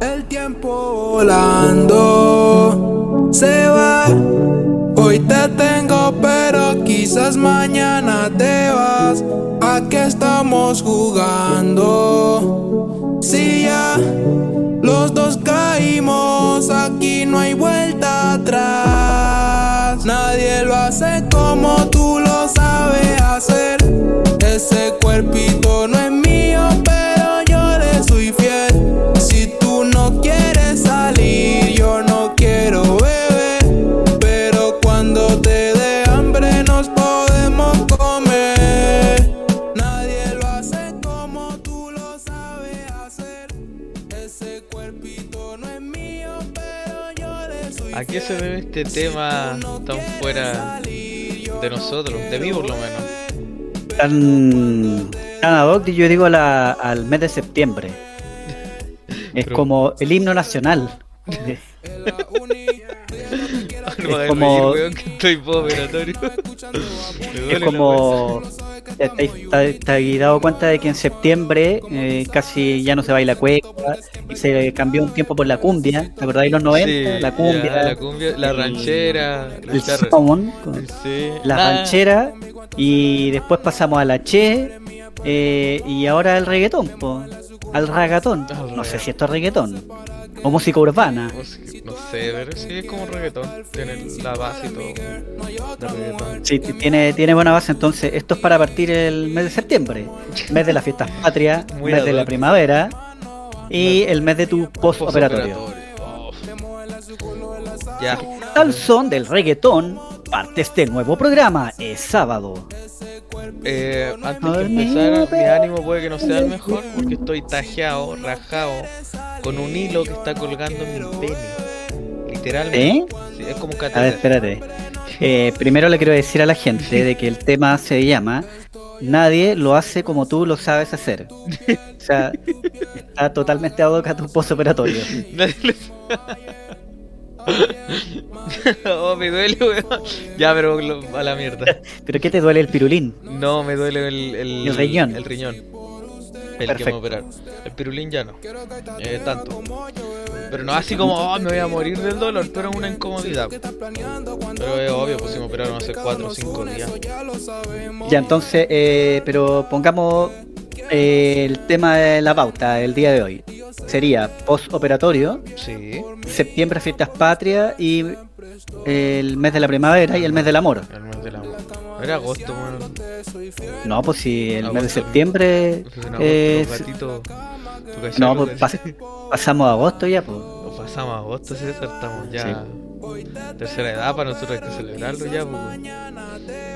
El tiempo volando se va. Hoy te tengo, pero quizás mañana te vas. ¿A qué estamos jugando? Si ya los dos caímos, aquí no hay vuelta atrás. Nadie lo hace como tú lo sabes hacer. Ese cuerpito no es se debe este tema tan fuera de nosotros? De mí por lo menos. Tan, tan ad hoc, yo digo, la- al mes de septiembre. Es Pero- como el himno nacional. Hagas como- reír, weón, que estoy postoperatorio. Me duele Es como. ¿Te, dado cuenta de que en septiembre eh, casi ya no se baila cueca y se cambió un tiempo por la cumbia? ¿Te acordáis los 90? Sí, la cumbia, ya, la cumbia, la el- ranchera, el con- Sí. la Ah, ranchera y después pasamos a la che eh, y ahora el reggaetón, po, al ragatón. No sé si esto es reggaetón o música urbana. No sé, no sé, pero sí es como reggaetón. Tiene la base y todo de reggaetón. Sí, tiene, tiene buena base, entonces esto es para partir el mes de septiembre, mes de las fiestas patrias, mes de la primavera y el mes de tu postoperatorio. Oh. Ya, Al son del reggaetón, parte este nuevo programa, es sábado. eh, antes ver, empezar, mi ánimo puede que no sea el mejor porque estoy tajeado, rajado, con un hilo que está colgando en mi pene. Literalmente. Sí, es como un A ver, espérate. Eh, primero le quiero decir a la gente de que el tema se llama Nadie lo hace como tú lo sabes hacer. O sea, está totalmente ad hoc a tu postoperatorio. Oh, me duele, weón. Ya, pero lo- a la mierda. ¿Pero qué te duele el pirulín? No, me duele el, el, El riñón. El riñón. El que Perfecto. me operaron. El pirulín ya no. Eh, tanto. Pero no así como, oh, me voy a morir del dolor, pero es una incomodidad. Pero es obvio, pues si me operaron hace 4 o 5 días. Ya, entonces, eh, pero pongamos eh, el tema de la pauta el día de hoy. Sería postoperatorio, Sí, septiembre fiestas patrias y el mes de la primavera y el mes del amor. el mes del amor. Era agosto, weón. No, pues si el mes de septiembre Pues es- los gatitos. ¿tú cachai No, pues pas- pasamos a agosto ya, pues. Pasamos a agosto, César, estamos ya. Tercera edad para nosotros hay que celebrarlo ya, pues.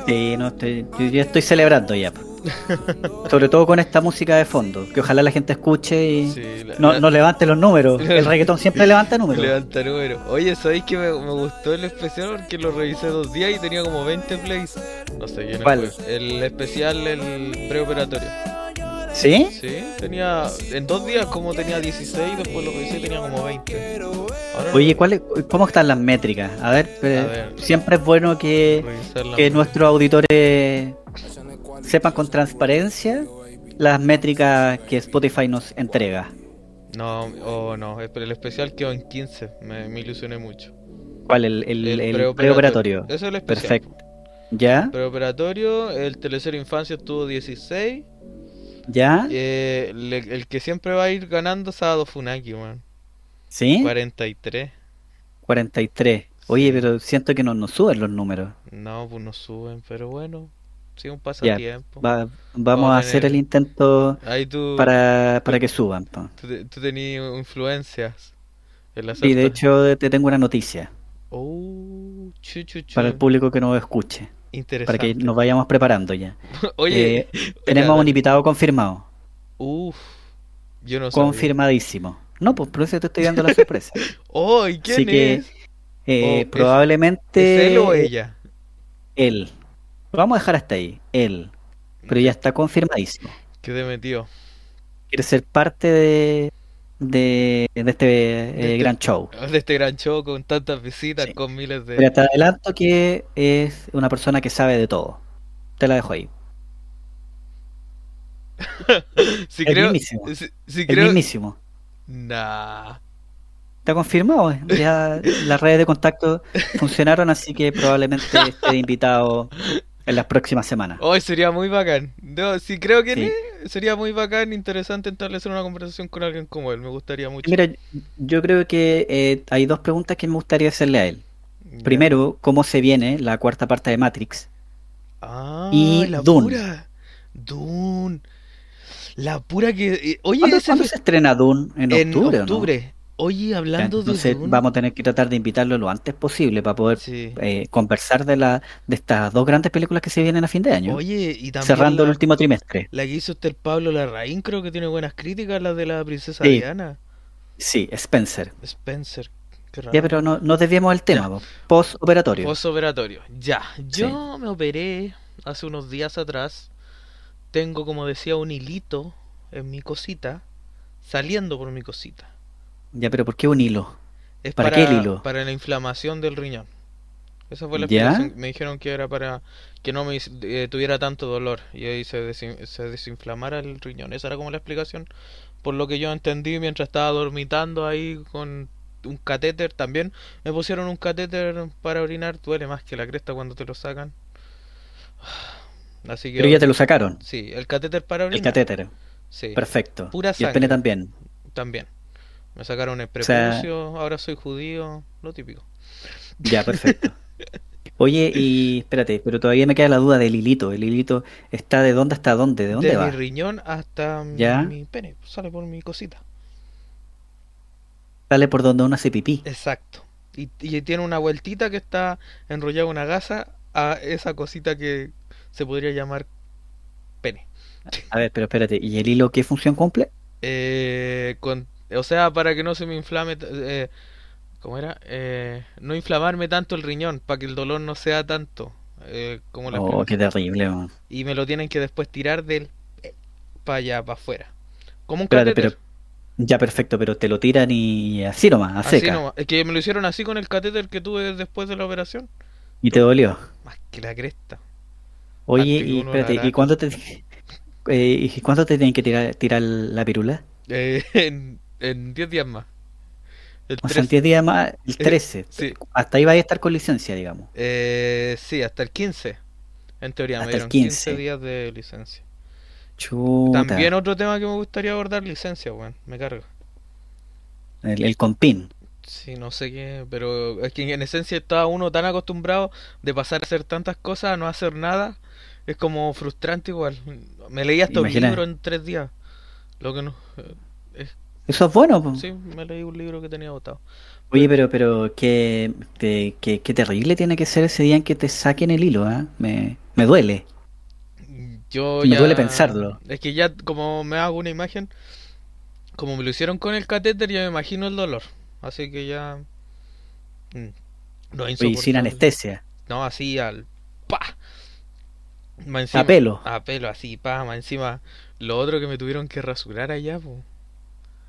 Sí, no, estoy, yo estoy celebrando ya. pues. Sobre todo con esta música de fondo, que ojalá la gente escuche y Sí, la- no, no levante los números. El reggaetón siempre levanta números. Levanta número. Oye, ¿sabéis que me, me gustó el especial? Porque lo revisé dos días y tenía como 20 plays. No sé quién ¿Cuál? fue. El especial, el preoperatorio. ¿Sí? Sí, tenía. En dos días, como tenía 16, después lo revisé y tenía como 20. Ahora no- Oye, ¿cuál es- ¿cómo están las métricas? A ver, eh, A ver. siempre es bueno que, que nuestros auditores sepan con transparencia las métricas que Spotify nos entrega. No, oh, no, el especial quedó en 15. Me, me ilusioné mucho. ¿Cuál? El, el, El el preoperatorio. Eso es el especial. Perfecto. ¿Ya? Preoperatorio, el Telecero Infancia tuvo 16. ¿Ya? Eh, le- el que siempre va a ir ganando Sábado Funaki, man. ¿Sí? 43. 43. Oye, pero siento que no nos suben los números. No, pues no suben, pero bueno. Sí, un pasatiempo. Va- vamos a hacer el intento tú, para, para que suban. po. tú, te- tú tenías influencias. En la Y de hecho te tengo una noticia Oh, chu, chu, chu. para el público que nos escuche, para que nos vayamos preparando ya. Oye, Eh, tenemos un invitado confirmado, Uf, yo no sabía. confirmadísimo. No, pues por eso te estoy dando la sorpresa. Oh, ¿y quién Así que? Eh, Oh, probablemente ¿Es él o ella? él. Vamos a dejar hasta ahí, él. Pero ya está confirmadísimo. ¿Qué metió? Quiere ser parte de, de, de este eh, este- gran show. De este gran show con tantas visitas, Sí. con miles de... Pero te adelanto que es una persona que sabe de todo. Te la dejo ahí. Si creo, mismísimo. si, si El creo, mismísimo. Nah. Está confirmado, ya las redes de contacto funcionaron, así que probablemente esté invitado en las próximas semanas. Hoy sería muy bacán. No, sí, creo que Sí. sería muy bacán, interesante establecer una conversación con alguien como él. Me gustaría mucho. Mira, yo creo que eh, hay dos preguntas que me gustaría hacerle a él. Primero, ¿cómo se viene la cuarta parte de Matrix? Ah, y la Dune. pura. Dune. La pura que. eh, Oye, ¿Cuándo, ese cuándo se estrena Dune? ¿En en octubre? o no? Oye, hablando de Entonces vamos a tener que tratar de invitarlo lo antes posible para poder Sí. eh, conversar de la de estas dos grandes películas que se vienen a fin de año, Oye, y también cerrando el último trimestre. la que hizo este el Pablo Larraín, creo que tiene buenas críticas, la de la princesa Sí. Diana. Sí, Spencer. Spencer. Qué raro. Ya, pero no, no desviemos el tema, po. postoperatorio. Postoperatorio. Ya, yo me operé hace unos días atrás. Tengo, como decía, un hilito en mi cosita, saliendo por mi cosita. Ya, pero ¿por qué un hilo? Es ¿Para qué el hilo? Para la inflamación del riñón. Esa fue la ¿Ya? explicación. Me dijeron que era para que no me eh, tuviera tanto dolor y ahí se, desin- se desinflamara el riñón. Esa era como la explicación. Por lo que yo entendí mientras estaba dormitando ahí con un catéter también. Me pusieron un catéter para orinar. Duele más que la cresta cuando te lo sacan. Así que Pero ya te lo sacaron, Sí, el catéter para el orinar. catéter. Sí, Perfecto. Pura Y el sangre. pene también. también. Me sacaron el sea- prepucio, ahora soy judío, lo típico. Ya, perfecto. Oye, y espérate, pero todavía me queda la duda del hilito. ¿El hilito está de dónde hasta dónde? ¿De dónde de va? mi riñón hasta mi- ¿Ya? mi pene, sale por mi cosita. Sale por donde uno hace pipí. Exacto. Y, y tiene una vueltita que está enrollada en una gasa a esa cosita que se podría llamar pene. A ver, pero espérate, ¿y el hilo qué función cumple? Eh, con, o sea, para que no se me inflame, eh, ¿cómo era? Eh, no inflamarme tanto el riñón, para que el dolor no sea tanto. eh, como la Oh, qué terrible. man. y me lo tienen que después tirar del para allá, para afuera. Como un Espérate, catéter. pero ya perfecto, pero te lo tiran y así nomás, a Así seca. nomás. Es que me lo hicieron así con el catéter que tuve después de la operación. Y te dolió. Más que la cresta. Oye, y espérate, la ¿y cuándo te eh, ¿y cuándo te tienen que tirar, tirar la pirula? Eh, en, en 10 días más. El O sea, en 13. 10 días más, el 13. sí. Hasta ahí va a estar con licencia, digamos. Eh, sí, hasta el 15. En teoría, me Hasta el dieron 15. 15. días de licencia. Chuta. También otro tema que me gustaría abordar, licencia, weón. Me cargo. El, el compin. Sí, no sé qué, pero es que en esencia estaba uno tan acostumbrado de pasar a hacer tantas cosas a no hacer nada. Es como frustrante igual. Me leí hasta Imagina. un libro en tres días. Lo que no... eh, Eso es bueno. po. sí, me leí un libro que tenía votado. Oye, pero, pero qué, qué, qué- qué terrible tiene que ser ese día en que te saquen el hilo, ¿ah? Me, me duele. Yo Me ya... duele pensarlo. Es que ya como me hago una imagen, como me lo hicieron con el catéter, ya me imagino el dolor. Así que ya... mm, No Oye, sin anestesia. No, así al... ¡Pa! Más encima- A pelo. A pelo, así, pa, más encima. Lo otro que me tuvieron que rasurar allá, po.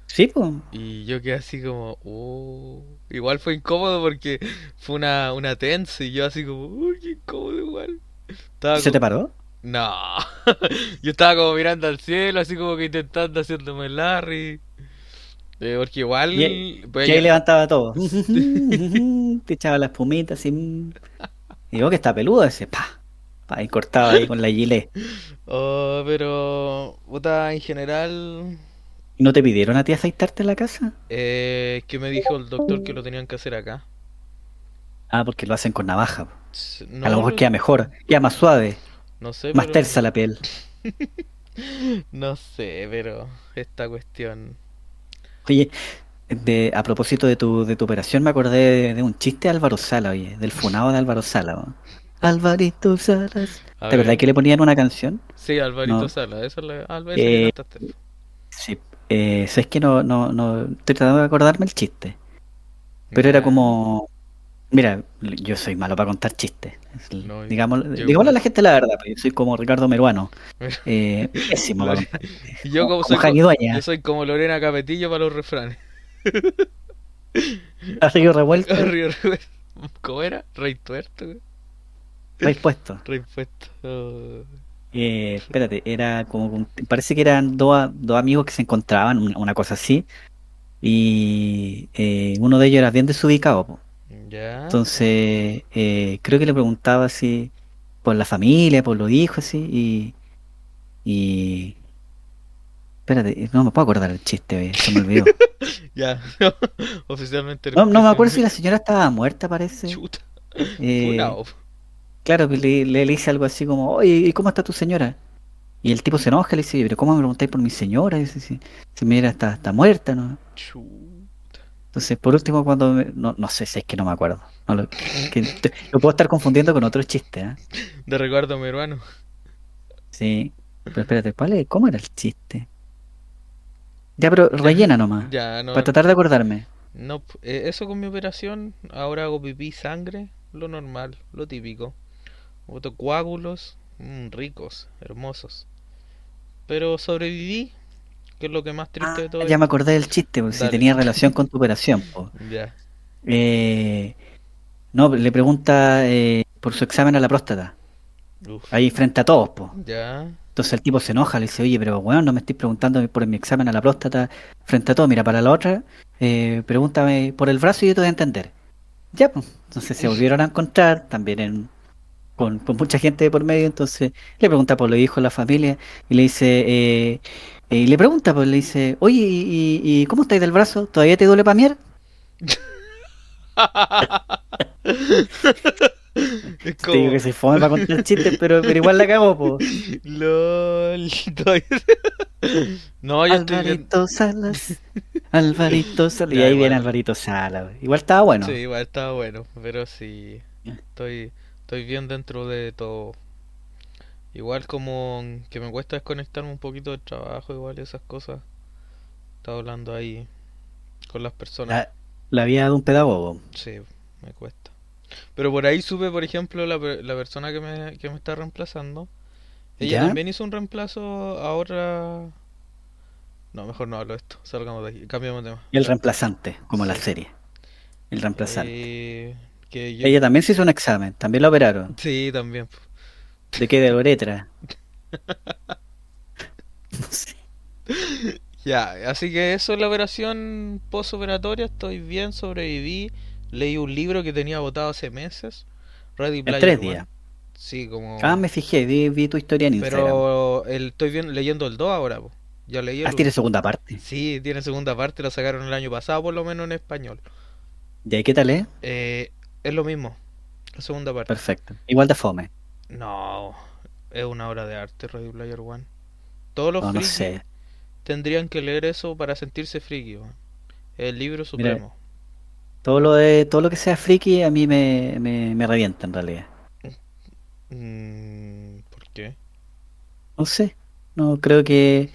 Sí, pues. Y yo quedé así como, oh. Igual fue incómodo porque fue una, una tense y yo así como, uy, qué incómodo igual. Estaba ¿Se te paró? No. yo estaba como mirando al cielo, así como que intentando haciéndome el Larry. Eh, porque igual. Y- pues, Y levantaba todo. te echaba la espumita así. mm. Y digo que está peludo ese. Pa, pa, y cortaba ahí con la gilet. Oh, pero. Puta, en general. ¿Y ¿No te pidieron a ti afeitarte en la casa? Eh, que me dijo el doctor que lo tenían que hacer acá. Ah, porque lo hacen con navaja. S- a lo mejor no- queda mejor, queda más suave, No sé, más pero- tersa la piel. No sé, pero esta cuestión. Oye, de, a propósito de tu, de tu operación, me acordé de, de un chiste de Álvaro Sala, oye, del funado de Álvaro Sala. ¿no? Alvarito Salas. ¿Te ver. verdad que le ponían una canción? Sí, Alvarito No. Sala, eso es la Alvarito Eh, que cantaste. Eh, ¿Sabes que no, no, no, estoy tratando de acordarme el chiste. Pero era como, mira, yo soy malo para contar chistes. Es- No, digamos, digámosle a la gente la verdad, porque yo soy como Ricardo Meruano. Eh, pésimo para contar. Yo como, como soy, yo soy como Lorena Capetillo para los refranes. Río revuelto, Río Revuelto. ¿Cómo era? Rey tuerto, vais puesto. Rey puesto. Oh. Eh, espérate, era como, parece que eran dos, amigos que se encontraban, una, una cosa así, Y eh, uno de ellos era bien desubicado. po. Entonces, eh, creo que le preguntaba si por la familia, por los hijos, así, y, y... Espérate, no me puedo acordar el chiste, oye, se me olvidó. Ya. Oficialmente. No, no me acuerdo si la señora estaba muerta, parece. Chuta. Eh. Claro, que le, le dice algo así como, oye, ¿y cómo está tu señora? Y el tipo se enoja, le dice, pero ¿cómo me preguntáis por mi señora? Dice, si, si mi señora está, está muerta, ¿no? Chuta. Entonces, por último, cuando... me- no, no sé si es que no me acuerdo. No lo, que te- lo puedo estar confundiendo con otro chiste, ¿eh? De recuerdo hermano. Sí. Pero espérate, ¿cuál es? ¿Cómo era el chiste? Ya, pero rellena nomás. Ya, no. Para tratar de acordarme. No, eh, eso con mi operación, ahora hago pipí, sangre, lo normal, lo típico. Boto coágulos, mm, ricos, hermosos. Pero sobreviví, que es lo que más triste de todo. Ah, ya me acordé del chiste, porque si tenía relación con tu operación. po. Ya. Eh, no, le pregunta eh, por su examen a la próstata. Uf. Ahí frente a todos, po. Ya. Entonces el tipo se enoja, le dice, oye, pero weón, no me estoy preguntando por mi examen a la próstata frente a todo. Mira, para la otra, eh, pregúntame por el brazo y yo te voy a entender. Ya, pues. Entonces se volvieron a encontrar, también en, con, con mucha gente por medio. Entonces le pregunta por los hijos, la familia, y le dice, eh, y le pregunta, pues le dice, oye, ¿y, y- y cómo estáis del brazo? ¿Todavía te duele pamear? Es Te digo que se fome para contar chistes, pero, pero igual la cago, po. LOL. no, yo estoy. Alvarito Salas, Alvarito Salas. Y ahí igual. viene Alvarito Salas. Igual estaba bueno. Sí, igual estaba bueno, pero sí. Estoy, estoy bien dentro de todo. Igual como que me cuesta desconectarme un poquito del trabajo, igual esas cosas. Estaba hablando ahí con las personas. La, la vida de un pedagogo. Sí, me cuesta. Pero por ahí supe, por ejemplo, la, la persona que me, que me está reemplazando. Ella ¿Ya? también hizo un reemplazo a otra... No, mejor no hablo de esto. Salgamos de aquí. Cambiamos de tema. El reemplazante, como la serie. El reemplazante. Eh, que yo- Ella también se hizo un examen, también la operaron. Sí, también. ¿De qué? De la uretra. No sé. Ya, así que eso es la operación postoperatoria. Estoy bien, sobreviví. Leí un libro que tenía botado hace meses. Ready En Player tres One. días. Sí, como. Ah, me fijé, vi, vi tu historia en Instagram. Pero el, estoy bien, leyendo el 2 ahora. po. Ya leí el Ah, tiene segunda parte. Sí, tiene segunda parte, la sacaron el año pasado por lo menos en español. ¿Y ahí qué tal es? Eh, es lo mismo, la segunda parte. Perfecto. Igual de fome. No, es una obra de arte Ready Player One. Todos los No, no sé. tendrían que leer eso para sentirse friki. El libro supremo. Todo lo de todo lo que sea friki a mí me, me, me revienta en realidad. Mm, ¿por qué? No sé. No creo que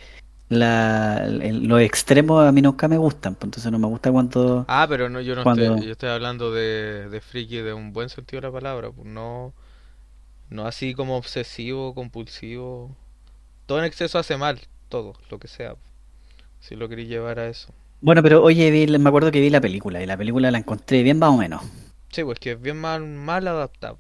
la, el- los extremos a mí nunca me gustan. pues, Entonces no me gusta cuando. Ah, pero no, yo no Cuando- estoy, yo estoy hablando de, de friki de un buen sentido de la palabra, pues no, no así como obsesivo, compulsivo. Todo en exceso hace mal, todo, lo que sea. Si lo queréis llevar a eso. Bueno, pero oye, vi- me acuerdo que vi la película y la película la encontré bien más o menos. Sí, pues que es bien mal, mal adaptado.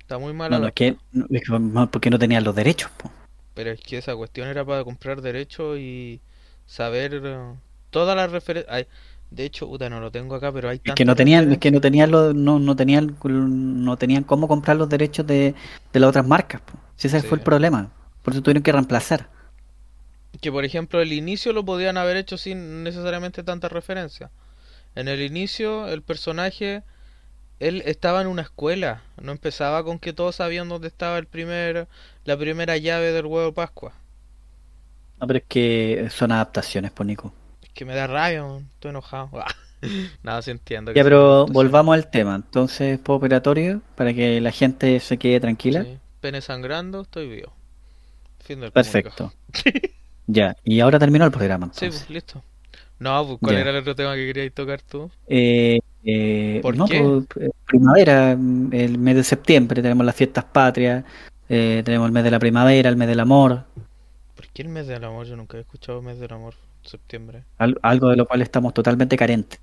Está muy mal No, adaptado. que, no, es que porque no tenían los derechos. po. Pero es que esa cuestión era para comprar derechos y saber eh, todas las referencias. De hecho, puta, no lo tengo acá, pero hay Es que no tenían, es que no tenían los, no, no tenían, no tenían cómo comprar los derechos de, de las otras marcas. Si ese Sí. fue el problema. Por eso tuvieron que reemplazar. Que por ejemplo el inicio lo podían haber hecho sin necesariamente tanta referencia. En el inicio el personaje, él estaba en una escuela, no empezaba con que todos sabían dónde estaba el primer, la primera llave del huevo Pascua. No, pero es que son adaptaciones, por Nico. Es que me da rabia, man, estoy enojado. Nada, sí entiendo. que Ya, pero volvamos al tema. Entonces, operatorio para que la gente se quede tranquila. Sí, Pene sangrando, estoy vivo. Fin del Perfecto. ya, y ahora terminó el programa. Sí, Entonces. pues listo. No, pues ¿cuál Ya. era el otro tema que querías tocar tú? Eh, eh, ¿Por no, qué? pues, eh, primavera, el mes de septiembre, tenemos las fiestas patrias, eh, tenemos el mes de la primavera, el mes del amor, ¿Por qué el mes del amor? Yo nunca he escuchado mes del amor, septiembre. al- algo de lo cual estamos totalmente carentes.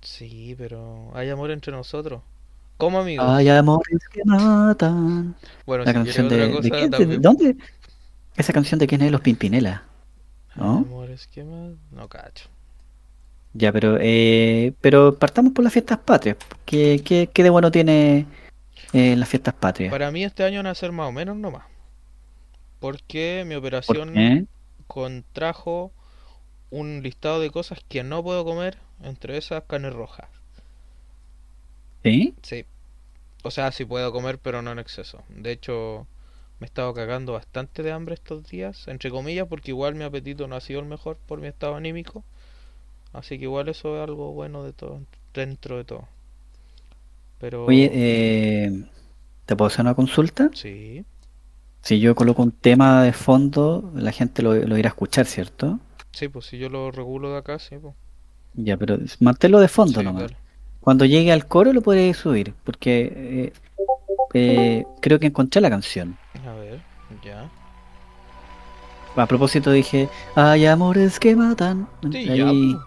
Sí, pero hay amor entre nosotros. Como amigos. Hay amores que matan. bueno, La si canción otra de, cosa, ¿de quién? ¿De también. dónde? Esa canción de quién es Los Pimpinela. ¿no? amores que. No cacho. Ya, pero eh, pero partamos por las fiestas patrias. ¿Qué, qué, qué de bueno tiene eh, las fiestas patrias? Para mí este año van a ser más o menos nomás. Porque mi ¿Por operación contrajo un listado de cosas que no puedo comer, entre esas carne roja. ¿Sí? Sí. O sea, sí puedo comer, pero no en exceso. De hecho, me he estado cagando bastante de hambre estos días, entre comillas, porque igual mi apetito no ha sido el mejor por mi estado anímico. Así que igual eso es algo bueno de todo, dentro de todo. Pero Oye, eh, ¿te puedo hacer una consulta? sí, Si yo coloco un tema de fondo, la gente lo, lo irá a escuchar, ¿cierto? sí, pues si yo lo regulo de acá, sí, pues. Ya, pero manténlo de fondo Sí, nomás. dale. Cuando llegue al coro lo podréis subir, porque eh, eh, creo que encontré la canción. A ver, ya. A propósito dije, hay amores que matan. Sí, ya, Ahí, pues.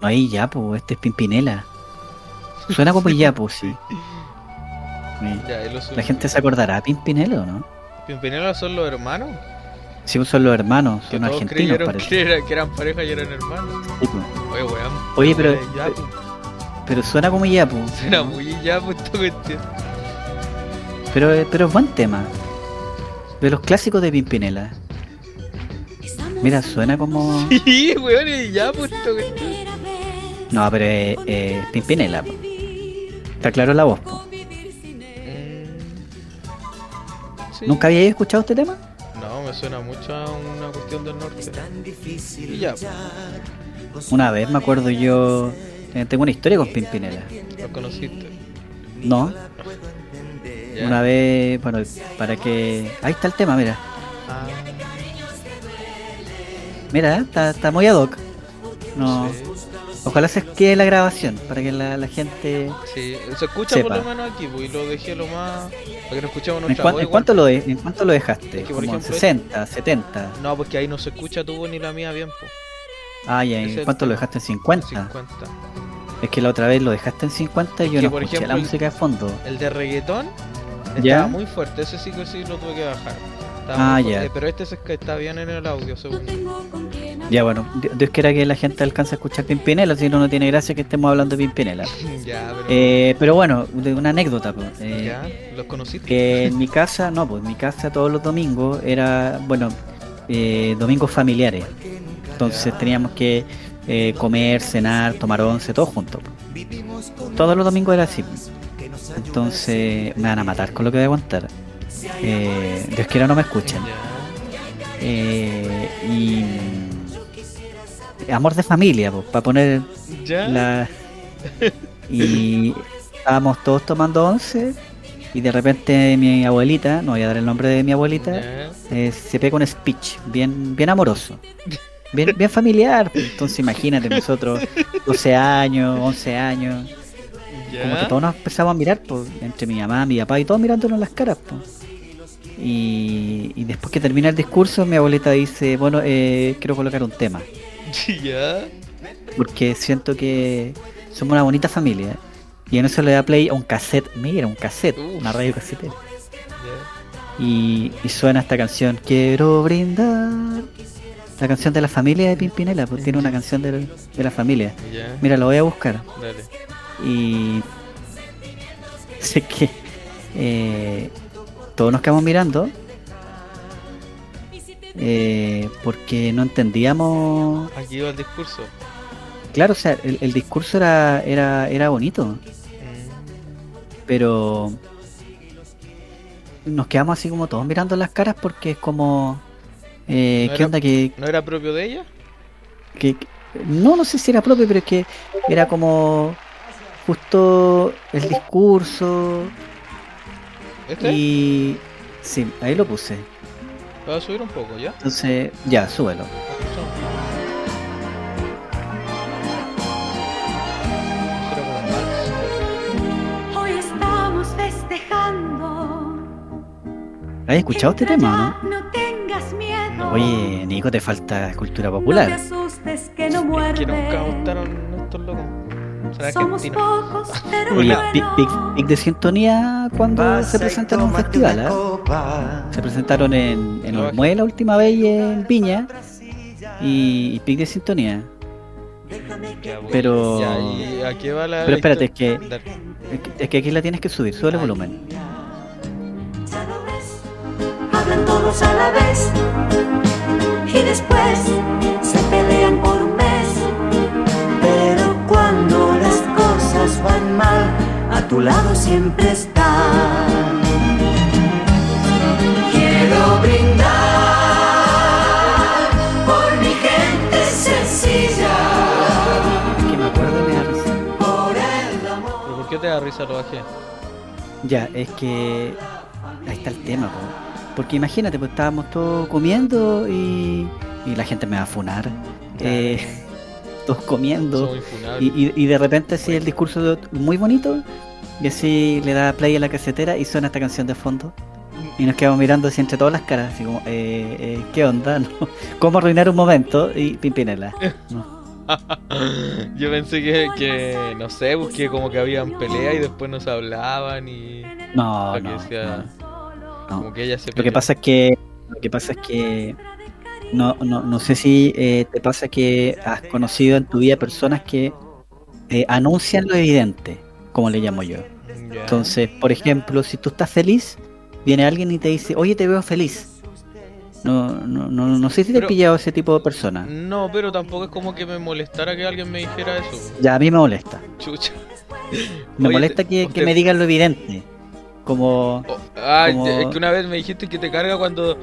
ahí ya, pues, este es Pimpinela. Suena como ya, pues, sí. Eh, Ya, subí. La gente se acordará, Pimpinela o no? Pimpinela son los hermanos. Sí, pues son los hermanos, Que son todos argentinos, creyeron parece. que, era- que eran pareja y eran hermanos. Sí, pues. Oye, weón. Oye, pero- pues. Pero suena como ya, pues. Suena muy ya, pues, esta cuestión. Pero, pero es buen tema. De los clásicos de Pimpinela. Mira, suena como. Sí, weón, y ya, pues, esta cuestión. No, pero es es Pimpinela. Está claro la voz. po. Sí. ¿Nunca habíais escuchado este tema? No, me suena mucho a una cuestión del norte. Y ya, Una vez me acuerdo yo. eh, Tengo una historia con Pimpinela. lo conociste. No, Ya. una vez. Bueno, para que. Ahí está el tema, mira. Ah, Mira, eh, está, está muy ad hoc. No. sí, Ojalá se quede la grabación para que la, la gente. sí, se escucha Sepa. por lo menos aquí, pues, y lo dejé lo más. Para que no escuchemos ¿En, nuestra cuan- voz en cuánto, lo de- ¿En cuánto lo dejaste? Es que, por Como en ejemplo, 60, 70. No, porque ahí no se escucha tu voz ni la mía bien, pues. Ah, ya, ¿en el cuánto lo dejaste? ¿En 50? 50. Es que la otra vez lo dejaste en 50 y yo que, no por escuché ejemplo, la música de fondo. El de reggaetón estaba ¿Ya? muy fuerte, ese sí que sí lo tuve que bajar. Ah, ya. Pero este es que está bien en el audio, según. Ya, bueno, Di- Dios quiera que la gente alcance a escuchar Pimpinela, si no, no tiene gracia que estemos hablando de Pimpinela. ya, pero. Eh, pero bueno, de una anécdota, pues. eh, ya, los conociste. que en mi casa, no, pues en mi casa todos los domingos era, bueno, eh, domingos familiares. Entonces teníamos que comer, cenar, tomar once, todos juntos. Todos los domingos era así. Entonces me van a matar con lo que voy a aguantar. Eh, Dios quiera no me escuchen. Eh, y mm, amor de familia, pues, para poner Ya. la y estábamos todos tomando once y de repente mi abuelita, no voy a dar el nombre de mi abuelita, eh, se pega un speech bien, bien amoroso, bien, bien familiar. Entonces imagínate nosotros 12 años, 11 años, como que todos nos empezamos a mirar, pues, entre mi mamá, mi papá y todos mirándonos las caras. pues. Y, y después que termina el discurso, mi abuelita dice, bueno, eh, quiero colocar un tema, Ya. porque siento que somos una bonita familia. Y en eso le da play a un cassette, mira, un cassette, Uf. una radio. Ya. Y, y suena esta canción, quiero brindar. La canción de la familia de Pimpinela, pues tiene una canción de, de la familia. Mira, lo voy a buscar. Dale. Y sé que eh, todos nos quedamos mirando eh, porque no entendíamos. Aquí iba el discurso. Claro, o sea, el, el discurso era, era, era bonito, Mm. pero nos quedamos así como todos mirando las caras porque es como. eh, ¿No ¿Qué era- onda que, ¿No era propio de ella? que- que- No, no sé si era propio, pero es que era como. Justo el discurso ¿Este? y. Sí, ahí lo puse. Voy a subir un poco, ¿ya? Entonces, ya, súbelo. Hoy estamos festejando. ¿Has escuchado este tema ya, No tengas miedo. no? Oye, Nico, te falta cultura No te popular. asustes que no Es que muerde. nunca me gustaron estos locos. Somos pocos, pero Oye, bueno. pic, de sintonía cuando se presentan en un festival, ¿ah? Se presentaron en, en Olmué la última vez y en Viña. Y, y pic de sintonía. Pero- Ya, ¿y a qué va la Pero espérate, es que-. Es que- Es que aquí la tienes que subir, sube el volumen. Ya lo ves, hablan todos a la vez y después a tu lado siempre está. Quiero brindar por mi gente sencilla, Es que me acuerdo me da risa. por el amor. ¿Pero por qué te da risa lo bajé? Ya, es que ahí está el tema, po. porque imagínate, pues estábamos todos comiendo y, y la gente me va a funar. Eh, todos comiendo y, y- y de repente así el discurso de- muy bonito y así le da play a la casetera y suena esta canción de fondo y nos quedamos mirando así entre todas las caras, así como, eh, eh, ¿qué onda? no? ¿Cómo arruinar un momento? Y Pimpinela. No. Yo pensé que, que, no sé, pues que como que habían pelea y después nos hablaban y No, no, no. como que ella se Lo que pasa es que lo que pasa es que no, no, no sé si eh, te pasa que has conocido en tu vida personas que eh, anuncian lo evidente, como le llamo yo. Entonces, por ejemplo, si tú estás feliz, viene alguien y te dice, oye, te veo feliz. No, no, no, no sé si te Pero- he pillado ese tipo de persona. No, pero tampoco es como que me molestara que alguien me dijera eso. Ya a mí me molesta. Chucha. Me Oye, molesta que, te- que me digan lo evidente. Como, Oh, ah, como- es que una vez me dijiste que te carga cuando.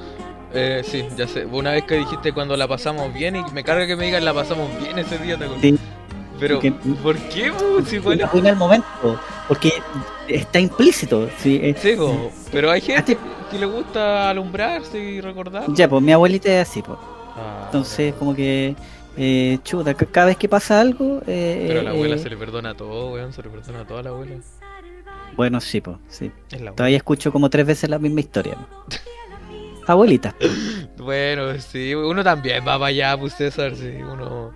Eh, sí, ya sé. Una vez que dijiste cuando la pasamos bien y me carga que me digan la pasamos bien ese día, ¿te acuerdas? Sí. Pero, Porque- ¿por qué? Si igual- el momento. Porque está implícito. Sí, eh, Sí, po, pero hay gente que le gusta alumbrarse y recordar. Ya, pues mi abuelita es así, pues. Ah, Entonces, como que, eh, chuta, ca- cada vez que pasa algo. eh, Pero a la abuela eh, se le perdona todo, weón. Se le perdona a toda la abuela. Bueno, sí, pues, sí. Es. Todavía escucho como tres veces la misma historia. Abuelita. Bueno, sí, uno también va para allá, pues César. Sí, uno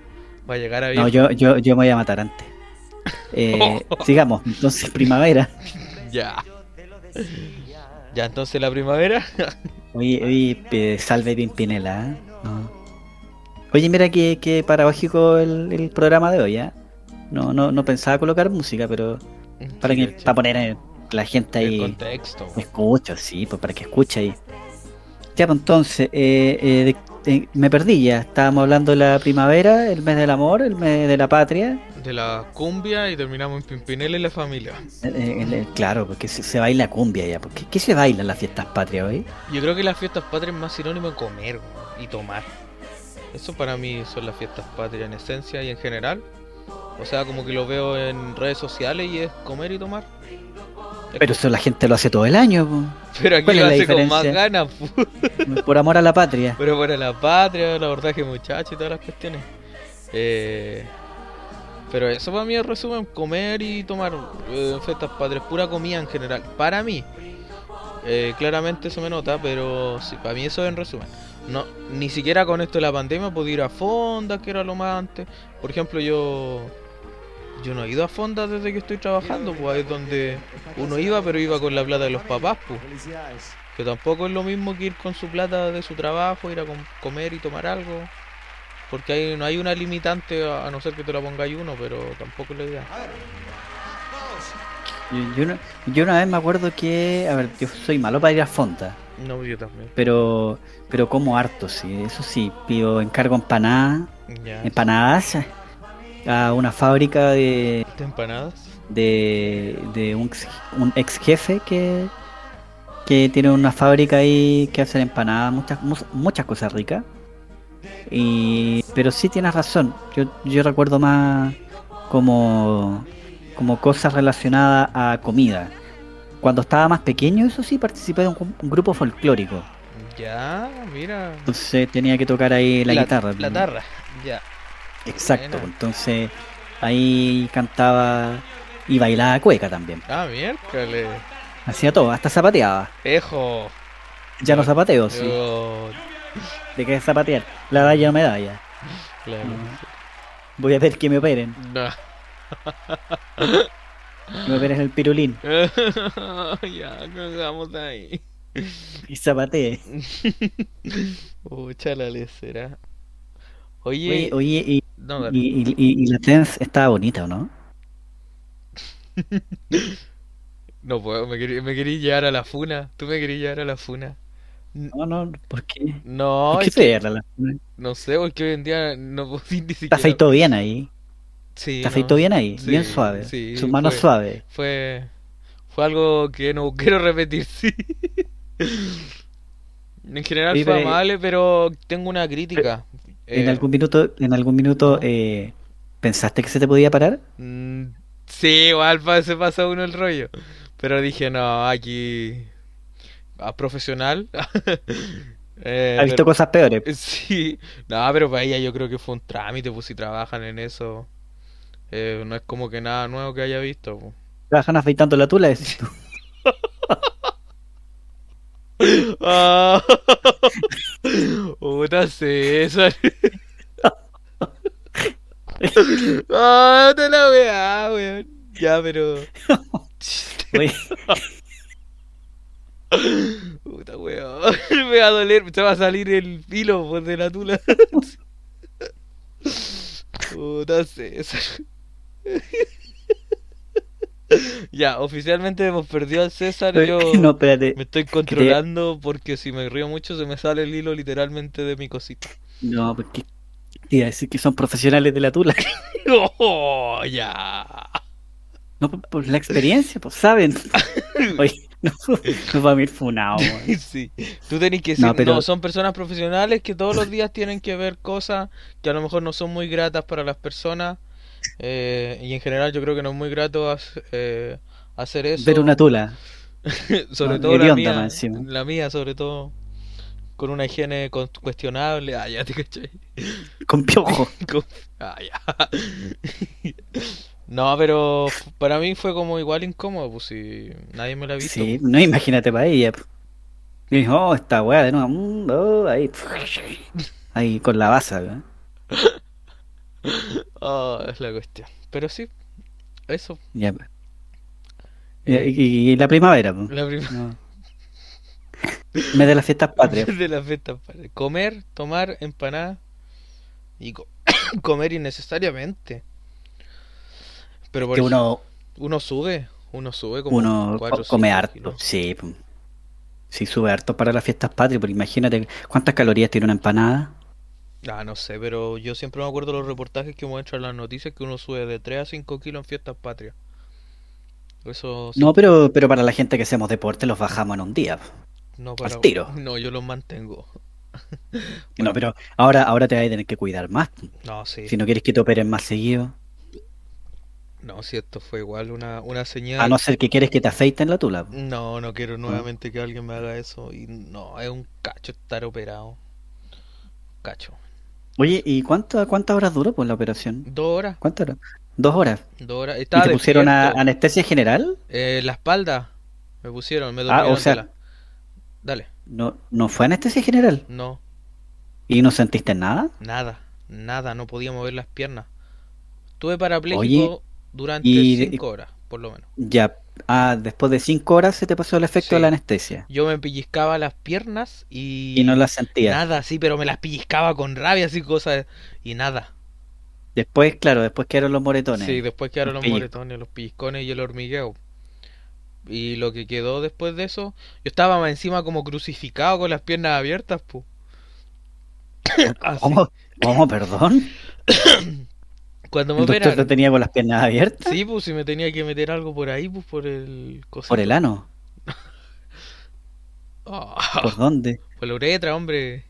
va a llegar a No, yo, yo, yo me voy a matar antes. Eh, sigamos, entonces, primavera. Ya. Ya, entonces la primavera. Oye, oye, eh, salve Pimpinela. ¿eh? No. Oye, mira que, que paradójico el, el programa de hoy, ¿eh? No, no, no pensaba colocar música, pero para, que, para poner la gente el ahí. contexto. Escucho, sí, pues para que escuche ahí. Ya, pues entonces, eh, eh, eh, me perdí ya. Estábamos hablando de la primavera, el mes del amor, el mes de la patria. De la cumbia y terminamos en Pimpinela y la familia. Eh, eh, claro, porque se, se baila cumbia ya. Porque, ¿Qué se baila en las fiestas patrias hoy? Yo creo que las fiestas patrias es más sinónimo de comer y tomar. Eso para mí son las fiestas patrias en esencia y en general. O sea, como que lo veo en redes sociales y es comer y tomar. Pero eso la gente lo hace todo el año, po. Pero aquí ¿cuál lo la hace con más ganas, pu. por amor a la patria. pero para la patria, el abordaje muchacho y todas las cuestiones. Eh, pero eso para mí es resumen, comer y tomar eh, fiestas patrias, pura comida en general. Para mí, Eh, claramente eso me nota, pero sí, para mí eso es en resumen. No, ni siquiera con esto de la pandemia pude ir a fondas, que era lo más antes. Por ejemplo, yo yo no he ido a fondas desde que estoy trabajando, pues ahí es donde uno iba, pero iba con la plata de los papás, pues. Que tampoco es lo mismo que ir con su plata de su trabajo, ir a com- comer y tomar algo. Porque ahí no hay una limitante, a no ser que te la pongáis uno, pero tampoco es la idea. Yo, yo, una- yo una vez me acuerdo que, a ver, yo soy malo para ir a fonda, No, yo también. pero pero como harto, sí, eso sí, pido encargo empanadas, Ya. empanadas a una fábrica de, ¿De empanadas? de, de un, ex, un ex jefe que, que tiene una fábrica ahí que hace empanadas, muchas, mu- muchas cosas ricas. Y, pero sí tienes razón, yo, yo recuerdo más como, como cosas relacionadas a comida. Cuando estaba más pequeño, eso sí, participé de un, un grupo folclórico. Ya, mira. Entonces tenía que tocar ahí la, guitarra. La tarra, ya. Exacto, Buena. entonces ahí cantaba y bailaba cueca también. Ah, miércoles. Hacía todo, hasta zapateaba. Ejo. Ya no zapateo, sí. ¿De qué zapatear? La medalla o medalla. Claro. Voy a ver que me operen. No. Que me operen el pirulín ya, cagamos ahí. y zapatee. Pucha la lecera. Oye, Oye, oye, y, no, y, y- y- y la Tense estaba bonita, ¿o no? no puedo, me querí, me querí llevar a la funa. Tú me querías llevar a la funa. No, no, ¿por qué? No, ¿Por qué te a la funa? no sé, porque hoy en día no puedo ni Te siquiera. afeitó bien ahí. Sí, Te no. afeitó bien ahí, Sí, bien suave. sí, Sus manos fue- suaves. Fue, fue algo que no quiero repetir, sí. En general fue pero- amable, pero tengo una crítica. ¿En Eh, algún minuto, en algún minuto eh, pensaste que se te podía parar? mm, sí, igual se pasa uno el rollo. Pero dije, no, aquí... A profesional. Eh, ¿Has visto pero- cosas peores? Sí, no, pero para ella yo creo que fue un trámite, pues si trabajan en eso. eh, no es como que nada nuevo que haya visto. pues. Trabajan afeitando la tula, tú. Ah, Puta César. Ah, te la weá, weón. Ya, pero. Oye, Puta weón. Me va a doler, se va a salir el filo pues, de la tula. Puta César. Ya, oficialmente hemos perdido al César. Yo no, espérate. me estoy controlando porque si me río mucho se me sale el hilo literalmente de mi cosita. No, porque te iba a decir que son profesionales de la tula. Oh, ya. No, por, por la experiencia, pues saben. Oye, no, no va a ir funado. Sí, tú tenés que decir, No, no, son personas profesionales que todos los días tienen que ver cosas que a lo mejor no son muy gratas para las personas. eh, y en general yo creo que no es muy grato eh, hacer eso. Ver una tula. sobre no, todo la mía, más la mía sobre todo, con una higiene cuestionable. Ah, ya te caché. Con piojo. Con- Ah, ya. No, pero para mí fue como igual incómodo, pues si nadie me lo ha visto. Sí, no imagínate para ella. Y dijo, oh, esta weá de nuevo. mm, oh, ahí. Ahí con la baza, weón. Ah, es la cuestión. Pero sí, eso. Ya, pues. Y, y- y la primavera, po. La primera No. Me de las fiestas patrias. de la fiesta. padre. Comer, tomar, empanada y co- comer innecesariamente. Pero por Que ejemplo, uno, uno sube, uno sube como uno cuatro, co- come cinco harto. kilos. Sí. Sí, sube harto para las fiestas patrias, porque imagínate cuántas calorías tiene una empanada. Ah, no sé, pero yo siempre me acuerdo de los reportajes que muestran las noticias que uno sube de 3 a 5 kilos en fiestas patrias. Eso sí, No, pero, pero para la gente que hacemos deporte los bajamos en un día. no para... tiro. No, yo los mantengo. No, pero ahora, ahora te vas a tener que cuidar más. No, sí. Si no quieres que te operen más seguido. No, si esto fue igual una, una señal. A no ser que quieres que te afeiten la tula. No, no quiero nuevamente que alguien me haga eso. Y no, es un cacho estar operado. Cacho. Oye, ¿y cuánto, cuántas horas duró pues la operación? Dos horas. ¿Cuántas horas? Dos horas. Dos horas. ¿Y te pusieron a- anestesia general? Eh, la espalda. Me pusieron, me Ah, o sea-. Dale. No, no fue anestesia general. No, ¿Y no sentiste nada? nada. Nada, no podía mover las piernas. Estuve parapléjico durante y- cinco horas, por lo menos. Ya, ah, después de cinco horas se te pasó el efecto Sí. de la anestesia. Yo me pellizcaba las piernas y... Y no la sentías. Nada, sí, pero me las pellizcaba con rabia, así cosas. Y nada. Después, claro, después quedaron los moretones. Sí, después quedaron los moretones, los pellizcones y el hormigueo. Y lo que quedó después de eso, yo estaba más encima como crucificado con las piernas abiertas, pu. ¿Cómo? ¿Cómo, perdón? Cuando me ¿El doctor te operaron. tenía con las piernas abiertas? Sí, pues si me tenía que meter algo por ahí, pues por el cosito. ¿Por el ano? Ah, ¿Por dónde? por la uretra, hombre.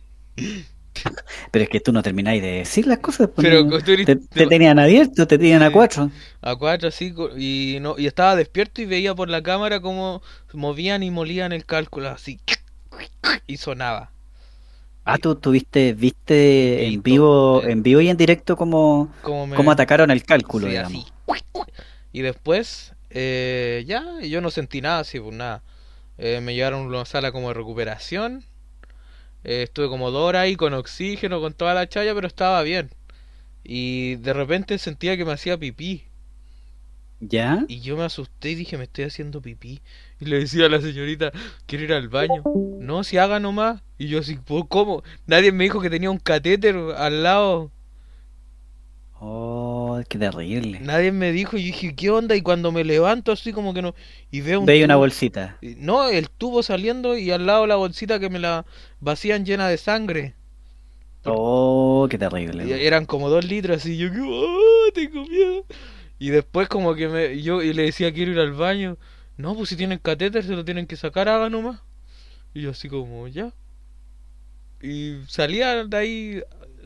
Pero es que tú no termináis de decir las cosas. pues, Pero no. eres- te, te tenían abierto, te tenían a Sí. cuatro. A cuatro co- y no y estaba despierto y veía por la cámara cómo movían y molían el cálculo, así. Y sonaba. Ah, tú tuviste, viste Sí, en vivo, todo. en vivo y en directo cómo, Como me... cómo atacaron el cálculo, Sí, digamos. así. Y después, eh, ya, yo no sentí nada, así, pues nada. Eh, me llevaron a una sala como de recuperación. Eh, estuve como dos horas ahí con oxígeno, con toda la chaya, pero estaba bien. Y de repente sentía que me hacía pipí. ¿Ya? Y yo me asusté y dije, me estoy haciendo pipí. Y le decía a la señorita, quiero ir al baño. No, si haga nomás. Y yo así, "¿Pues ¿cómo? Nadie me dijo que tenía un catéter al lado. Oh, qué terrible. Nadie me dijo y yo dije, ¿qué onda? Y cuando me levanto así como que no... Y veo un Veía una tubo- bolsita. y- No, el tubo saliendo y al lado la bolsita que me la vacían llena de sangre. Oh, qué terrible. Y eran como dos litros así, yo "Oh, tengo miedo. Y después como que me, yo y le decía quiero ir al baño. No, pues si tienen catéter se lo tienen que sacar, haga nomás. Y yo así como, ya. Y salía de ahí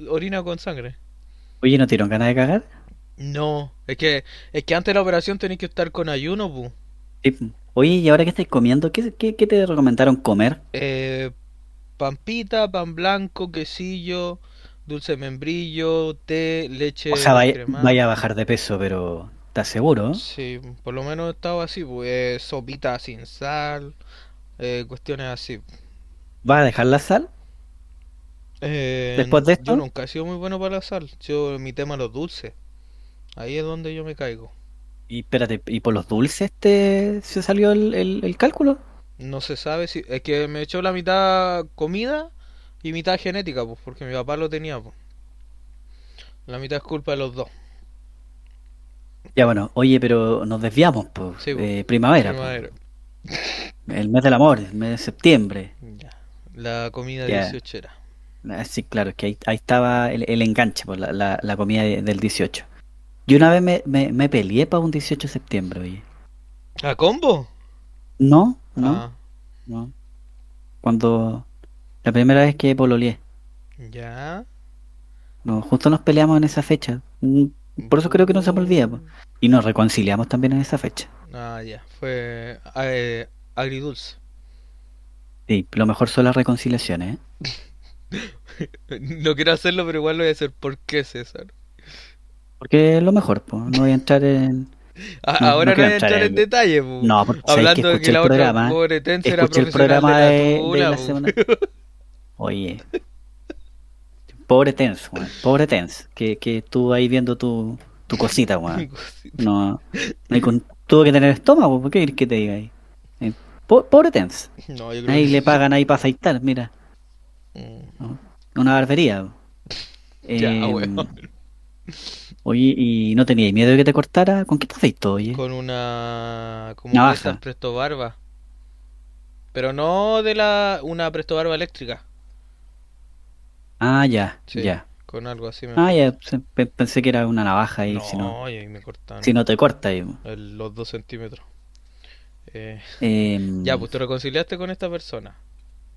orina con sangre. Oye, ¿no dieron ganas de cagar? No, es que, es que antes de la operación tenéis que estar con ayuno, pu. Sí. Oye, ¿y ahora que estáis comiendo? ¿Qué, qué, qué te recomendaron comer? Eh, pampita, pan blanco, quesillo, dulce membrillo, té, leche O sea, vaya, a bajar de peso, pero ¿estás seguro? Sí, por lo menos estaba así, pues, eh, sopita sin sal, eh, cuestiones así. ¿Vas a dejar la sal? Eh, ¿Después de esto? Yo nunca he sido muy bueno para la sal. Yo, mi tema los dulces. Ahí es donde yo me caigo. Y espérate, ¿y por los dulces te se salió el, el- el cálculo? No se sabe si... Es que me echó la mitad comida y mitad genética, pues, porque mi papá lo tenía, pues. La mitad es culpa de los dos. Ya bueno, oye, pero nos desviamos, pues. Sí, pues. Eh, primavera, pues. Primavera. El mes del amor, el mes de septiembre. Ya. La comida Ya. 18 era. Ah, Sí, claro, es que ahí, ahí estaba el, el enganche, pues, la, la, la comida de- del 18. Yo una vez me, me, me peleé para un 18 de septiembre, oye. ¿A combo? No, no, Ah, no. Cuando la primera vez que pololeé, ya. no, justo nos peleamos en esa fecha. Mm, Por eso creo que no se me olvida, pues. Y nos reconciliamos también en esa fecha. Ah, ya. Fue eh, agridulce. Sí, lo mejor son las reconciliaciones, ¿eh? No quiero hacerlo, pero igual lo voy a hacer. ¿Por qué, César? Porque es lo mejor, pues. No voy a entrar en... No, ahora no voy a entrar en en- detalle, po. No, porque sabes que Hablando de que el la otra programa, pobre Tense era el profesional programa de de, la de semana. Oye, pobre Tens, weón, pobre Tens, que, que estuvo ahí viendo tu, tu cosita, weón. No, no con- tuvo que tener estómago, ¿por qué que te diga ahí? Eh, po- pobre Tens, No, yo creo ahí que le pagan ahí para afeitar, mira, una barbería. Ya, Eh, weón. Oye, ¿y no tenías miedo de que te cortara? ¿Con qué te afeitó, oye? Con una. Como Navaja. de esas presto barba. Pero no de la. Una presto barba eléctrica. Ah, ya, Sí, ya. Con algo así me. Ah, ya, pensé que era una navaja y no, si no, y ahí me si no te corta ahí. el- los dos centímetros. Eh, Em, ya, pues te reconciliaste con esta persona.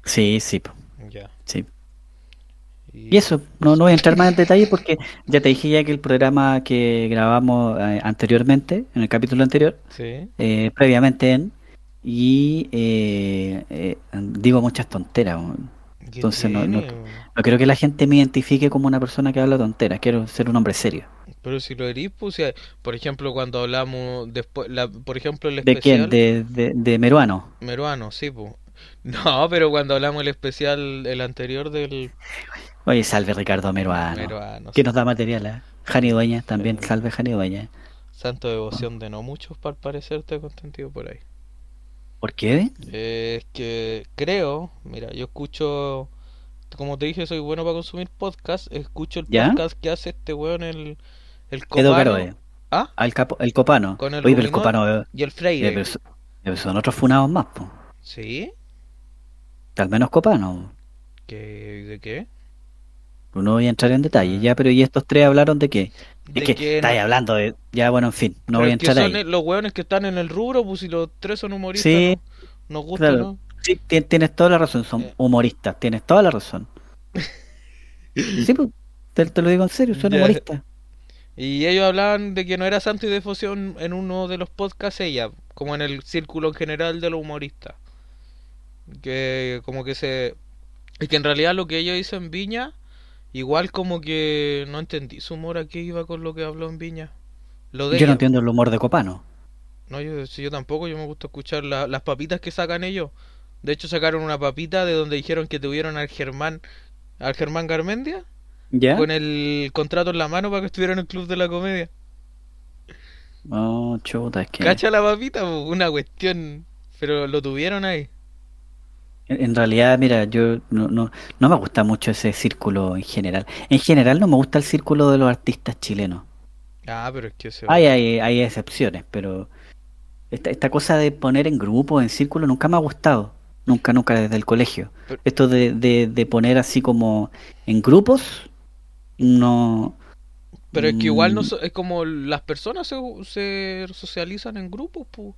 Sí, sí, po, Ya. sí. Y eso, no, no voy a entrar más en detalle porque ya te dije ya que el programa que grabamos eh, anteriormente, en el capítulo anterior, Sí. eh, previamente en, y eh, eh, digo muchas tonteras. weón. ¿Qué Entonces no- no- quiero que la gente me identifique como una persona que habla tonteras, quiero ser un hombre serio. Pero si lo herís, pues, por ejemplo, cuando hablamos después, la, por ejemplo, el ¿De quién? De, de, de Meruano. Meruano, sí, pues. No, pero cuando hablamos el especial, el anterior del Oye, salve Ricardo Meruano. Meruano, Que sí. nos da material, ¿eh? Jani Dueña, también salve Jani Dueña. santo devoción de no muchos, para parecer te constantino por ahí. ¿Por qué? Eh, es que creo, mira, yo escucho, como te dije, soy bueno para consumir podcast, escucho el ¿Ya? podcast que hace este weón, el, el Copano. ¿Ah? Al capo, el copano. Con el Oye, el copano. eh, y el Freire. eh, pero son otros funados más, pues. ¿Sí? Al menos copano. ¿Qué, ¿De qué? No voy a entrar en detalle, Ah. ya, pero ¿y estos tres hablaron de qué? De Es que que estáis no- hablando de. Ya, bueno, en fin, no pero voy a entrar son ahí. los weones que están en el rubro, pues si los tres son humoristas, Sí, ¿no? nos gusta, claro. ¿no? Sí, ti- tienes toda la razón, son Eh. humoristas, tienes toda la razón. Sí, pues, te, te lo digo en serio, son humoristas. Y ellos hablaban de que no era santo y devoción en uno de los podcasts ella, como en el círculo en general de los humoristas. Que como que se... Es que en realidad lo que ella hizo en Viña, igual como que no entendí su humor a qué iba con lo que habló en Viña. Lo de Yo no entiendo el humor de copano. No, yo, yo tampoco, yo me gusta escuchar la- las papitas que sacan ellos. De hecho sacaron una papita de donde dijeron que tuvieron al Germán, al Germán Garmendia, ¿Ya? con el contrato en la mano para que estuviera en el Club de la Comedia. Oh, chuta, es que. Cacha la papita, una cuestión. Pero lo tuvieron ahí. En realidad, mira, yo no, no, no me gusta mucho ese círculo en general. En general no me gusta el círculo de los artistas chilenos. Ah, pero es que se Hay, hay, hay excepciones, pero esta, esta cosa de poner en grupo, en círculo, nunca me ha gustado. Nunca, nunca desde el colegio. Pero- Esto de, de, de poner así como en grupos, no... Pero es que igual no Mm. so- es como las personas se, se socializan en grupos, pues.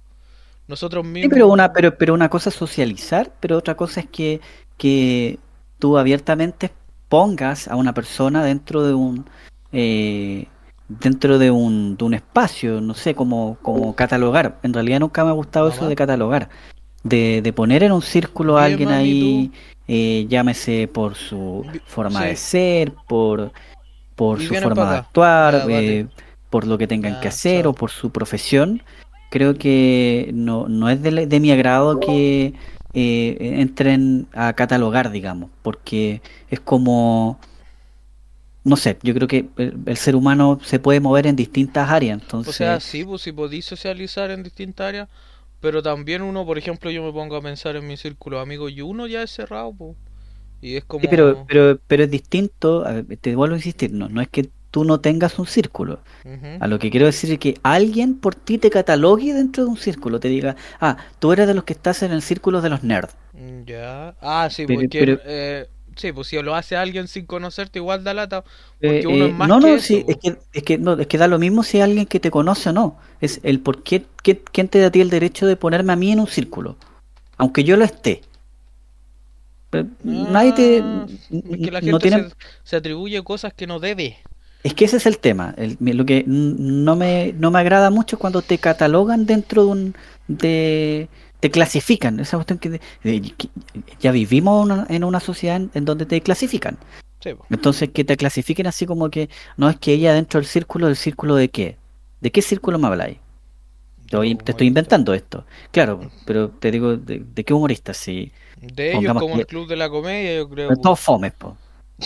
Nosotros Sí, mismos. pero una, pero, pero una cosa es socializar, pero otra cosa es que, que tú abiertamente pongas a una persona dentro de un eh, dentro de un, de un espacio, no sé, como, como catalogar. En realidad nunca me ha gustado eso de catalogar, de, de poner en un círculo a alguien ahí, eh, llámese por su forma sí. de ser, por, por su forma de actuar, eh, por lo que tengan que hacer chao. o por su profesión. Creo que no, no es de, de mi agrado que eh, entren a catalogar, digamos, porque es como, no sé, yo creo que el, el ser humano se puede mover en distintas áreas, O entonces, sea, sí, pues si podéis socializar en distintas áreas, pero también uno, por ejemplo, yo me pongo a pensar en mi círculo de amigos y uno ya es cerrado, pues. Y es como... sí, pero, pero, pero es distinto, ver, te vuelvo a insistir, no, no es que tú no tengas un círculo. A lo que quiero decir es que alguien por ti te catalogue dentro de un círculo, te diga, ah, tú eres de los que estás en el círculo de los nerds. Mm, Ya. Ah, sí, Pero- porque... pero- eh, sí, pues si lo hace alguien sin conocerte, igual da lata. Porque Eh, uno eh, es más no, que no, eso, sí, es que, es que no, es que da lo mismo si alguien que te conoce o no. Es el por qué, qué- quién te da a ti el derecho de ponerme a mí en un círculo, aunque yo lo esté. Pero nadie te, Ah, es que la no tiene, se, se atribuye cosas que no debe. Es que ese es el tema. El- lo que no me, no me agrada mucho es cuando te catalogan dentro de un, de, te clasifican. Esa cuestión que, de- de- que ya vivimos una- en una sociedad en, en donde te clasifican. Sí. Entonces que te clasifiquen así como que no es que ella dentro del círculo, ¿del círculo de qué? ¿De qué círculo me habláis? Te, te estoy inventando esto. Claro, pero te digo, ¿de, de qué humorista? Sí, De ellos, como que- el Club de la Comedia, yo creo. todos fomes, po.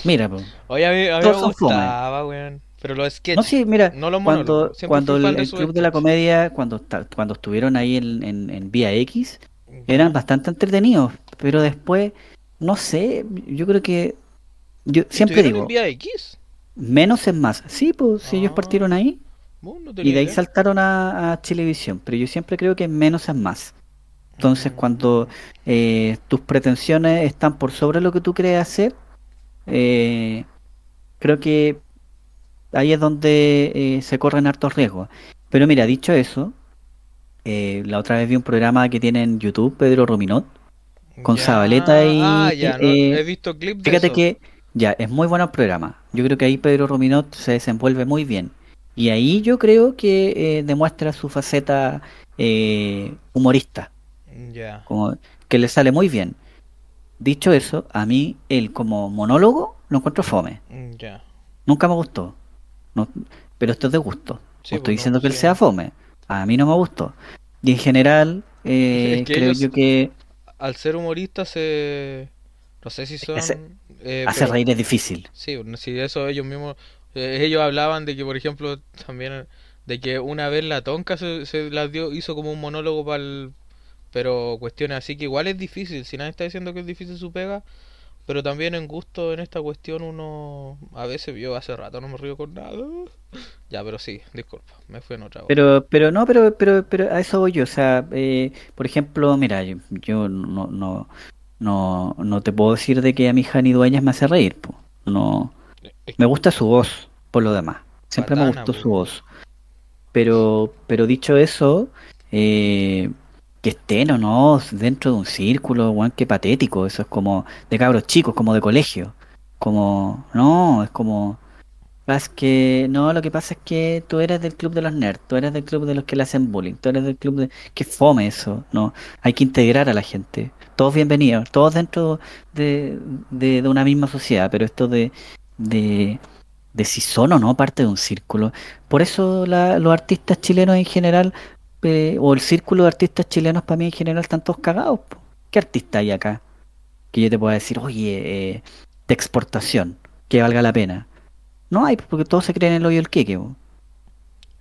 Mira, po. Oye, a mí, a mí me todos son fome. gustaba, weón. Pero los sketches. No, sí, mira, no los cuando, cuando el, Club de la. Comedia, cuando, cuando estuvieron ahí en, en, en Vía X, eran bastante entretenidos, pero después, no sé, yo creo que, yo siempre ¿Estuvieron digo, en Vía X? menos es más. Sí, pues, si ellos Ah, partieron ahí, no y de ahí idea. saltaron a, a Chilevisión, pero yo siempre creo que menos es más. Entonces, Mm. cuando eh, tus pretensiones están por sobre lo que tú crees hacer, eh, creo que ahí es donde eh, se corren hartos riesgos. Pero mira, dicho eso, eh, la otra vez vi un programa que tiene en YouTube, Pedro Ruminot, con Ya. Zabaleta y, Ah, ya, no, he visto clips de Fíjate eso. que ya es muy bueno el programa. Yo creo que ahí Pedro Ruminot se desenvuelve muy bien. Y ahí yo creo que demuestra su faceta humorista, Ya. como que le sale muy bien. Dicho eso, a mí él como monólogo lo encuentro fome. Mm, Ya. Nunca me gustó. No- pero esto es de gusto. Sí, No estoy pues, diciendo que él sea fome. A mí no me gustó. Y en general, eh, Es que creo ellos- yo que Al ser humorista se... No sé si son... hace- eh, hacer pero- reír es difícil. Sí, si eso ellos mismos... eh, ellos hablaban de que, por ejemplo, también... De que una vez la tonca se, se las dio, hizo como un monólogo para el... Pero cuestiones así que igual es difícil. Si nadie está diciendo que es difícil su pega... Pero también en gusto en esta cuestión uno... A veces yo hace rato no me río con nada. Ya, pero sí, disculpa. Me fui en otra. Pero, pero no, pero, pero, pero a eso voy yo. O sea, eh, por ejemplo, mira, yo, yo no, no, no, no te puedo decir de que a mi Jani Dueñas me hace reír. po. No, me gusta su voz, por lo demás. Siempre me gustó po. su voz. Pero, pero dicho eso, eh, que estén o no dentro de un círculo, weón, qué patético. Eso es como de cabros chicos, como de colegio. Como, no, es como, es que, no, lo que pasa es que tú eres del club de los nerds, tú eres del club de los que le hacen bullying, tú eres del club de... Qué fome eso, no, hay que integrar a la gente, todos bienvenidos, todos dentro de, de, una misma sociedad, pero esto de, de, de si son o no parte de un círculo. Por eso los artistas chilenos en general, eh, o el círculo de artistas chilenos para mí en general están todos cagados. po. ¿Qué artista hay acá? Que yo te pueda decir, oye, eh, de exportación, que valga la pena. No hay, porque todos se creen el hoyo del queque. po.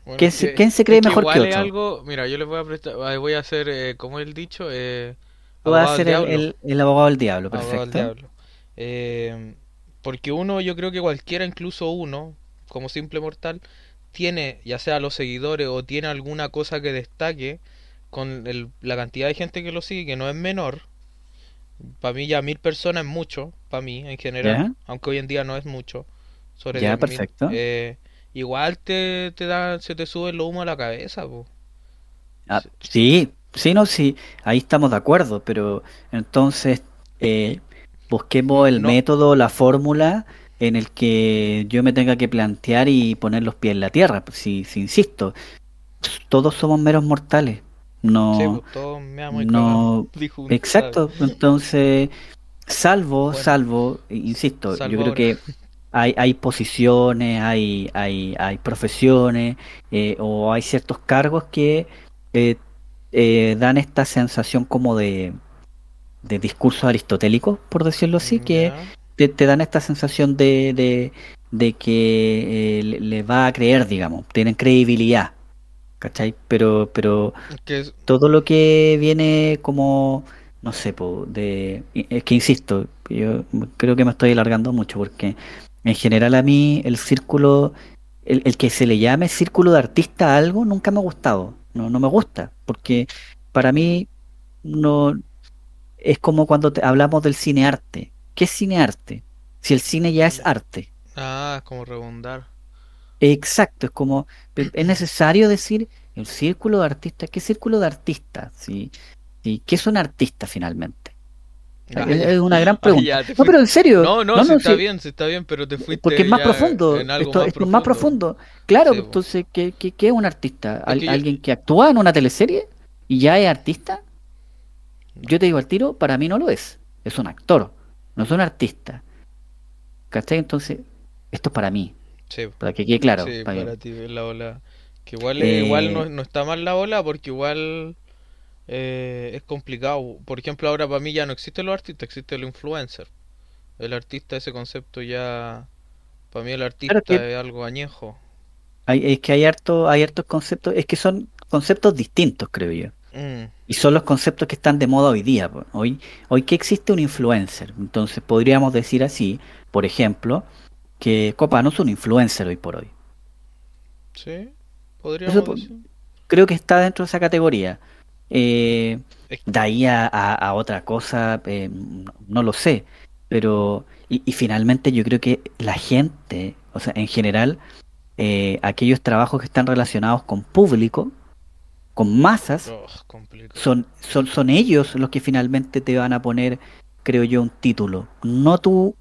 Bueno, ¿Quién se- que- quién se es cree que mejor que igual otro? algo, mira, yo les voy a prestar, voy a hacer, eh, como el dicho, eh, vas a ser el, el- el abogado del diablo, del perfecto. diablo. Eh, porque uno, yo creo que cualquiera, incluso uno, como simple mortal, tiene, ya sea los seguidores o tiene alguna cosa que destaque con el- la cantidad de gente que lo sigue, que no es menor. Para mí ya mil personas es mucho, para mí en general, aunque hoy en día no es mucho. Sobre Ya, 10.000. perfecto. Eh, igual te, te da, se te sube el humo a la cabeza, po. Ah, sí, sí, no, sí, ahí estamos de acuerdo, pero entonces eh, busquemos el No. método, la fórmula en el que yo me tenga que plantear y poner los pies en la tierra. Pues, Si, si insisto, todos somos meros mortales. No, Sí, pues, todos me amo y no, exacto. Entonces, salvo, Bueno. salvo, insisto, Salvo yo creo ahora. que hay, hay posiciones, hay, hay, hay profesiones eh, o hay ciertos cargos que eh, eh, dan esta sensación como de, de discurso aristotélico, por decirlo así, que Ya. Te, te dan esta sensación de, de, de que eh, le, le va a creer, digamos, tienen credibilidad, ¿cachai? Pero, pero es- todo lo que viene como, no sé, po, de, es que insisto, yo creo que me estoy alargando mucho porque en general a mí el círculo, el, el que se le llame círculo de artista a algo nunca me ha gustado, no, no me gusta, porque para mí no es como cuando te- hablamos del cinearte. ¿Qué es cinearte? Si el cine ya es arte. Ah, es como rebundar. Exacto, es como, es necesario decir el círculo de artistas, ¿qué círculo de artistas? ¿Sí? ¿Sí? ¿Qué es un artista finalmente? Ah, es, una gran Ah, pregunta. no, pero en serio, No, no, no, está bien, sí está bien, pero te fuiste porque es más profundo, en algo esto, más esto es más profundo. profundo. Claro, Sí, entonces, ¿qué, qué, qué es un artista? ¿Al- que yo- ¿Alguien que actúa en una teleserie y ya es artista? Yo te digo al tiro, para mí no lo es. Es un actor, no es un artista. ¿Cachai? Entonces, esto es para mí, Sí, para que quede claro. sí, para que- para ti la ola. Que igual, Eh, igual no, no está mal la ola porque igual eh, es complicado. Por ejemplo, ahora para mí ya no existe los artistas, existe el influencer. El artista, ese concepto ya. Para mí el artista que- es algo añejo. Hay- es que hay harto, hay hartos conceptos, es que son conceptos distintos, creo yo. Mm, Y son los conceptos que están de moda hoy día. Hoy, hoy que existe un influencer. Entonces podríamos decir así, por ejemplo, que Copano es un influencer hoy por hoy. sí, podríamos Eso decir. Creo que está dentro de esa categoría. Eh, de ahí a, a- a otra cosa, eh, no, no lo sé. Pero, y, y finalmente yo creo que la gente, o sea, en general, eh, aquellos trabajos que están relacionados con público, con masas, Oh, son, son, son ellos los que finalmente te van a poner, creo yo, un título. No tú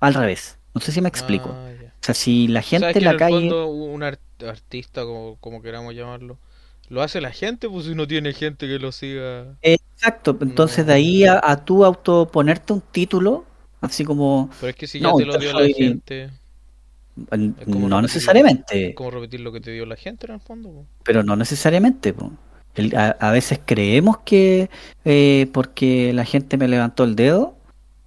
al revés. No sé si me explico. Ah. O sea, si la ¿Sabes gente en la el calle... fondo un art- artista, como, como queramos llamarlo, lo hace la gente, pues si no tiene gente que lo siga. Exacto, entonces No. de ahí a, a tú autoponerte un título, así como... Pero es que si ya No, te lo dio soy- la gente, como No necesariamente, es como repetir lo que te dio la gente en el fondo. pero no necesariamente. po. El- a, a veces creemos que eh, porque la gente me levantó el dedo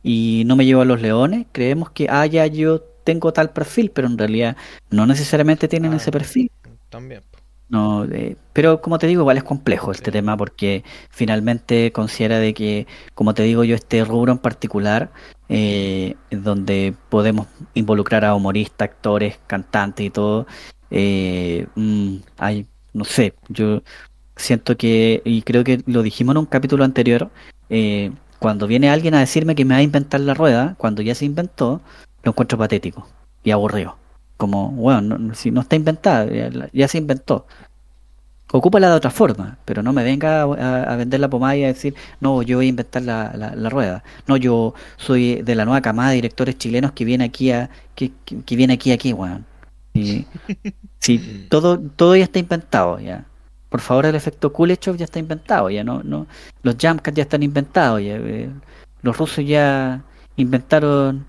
y no me llevó a los leones, creemos que, ah, ya yo tengo tal perfil, pero en realidad no necesariamente tienen Ah, ese perfil. También. No, eh, pero como te digo, igual es complejo este Sí. tema porque finalmente considera de que, como te digo yo, este rubro en particular, eh, donde podemos involucrar a humoristas, actores, cantantes y todo, eh, mm, hay, no sé, yo siento que, y creo que lo dijimos en un capítulo anterior, eh, cuando viene alguien a decirme que me va a inventar la rueda, cuando ya se inventó, lo encuentro patético y aburrido. Como, bueno, no- si no está inventada, ya, se inventó. Ocúpala de otra forma, pero no me venga a, vender la pomada y a decir, no, yo voy a inventar la, la- la rueda. No, yo soy de la nueva camada de directores chilenos que viene aquí a, que, que- que viene aquí, aquí, weón. Y- sí, todo, todo ya está inventado, ya. Por favor, el efecto Kuleshov ya está inventado, ya no, no, los jumpcuts ya están inventados, ya, eh, los rusos ya inventaron,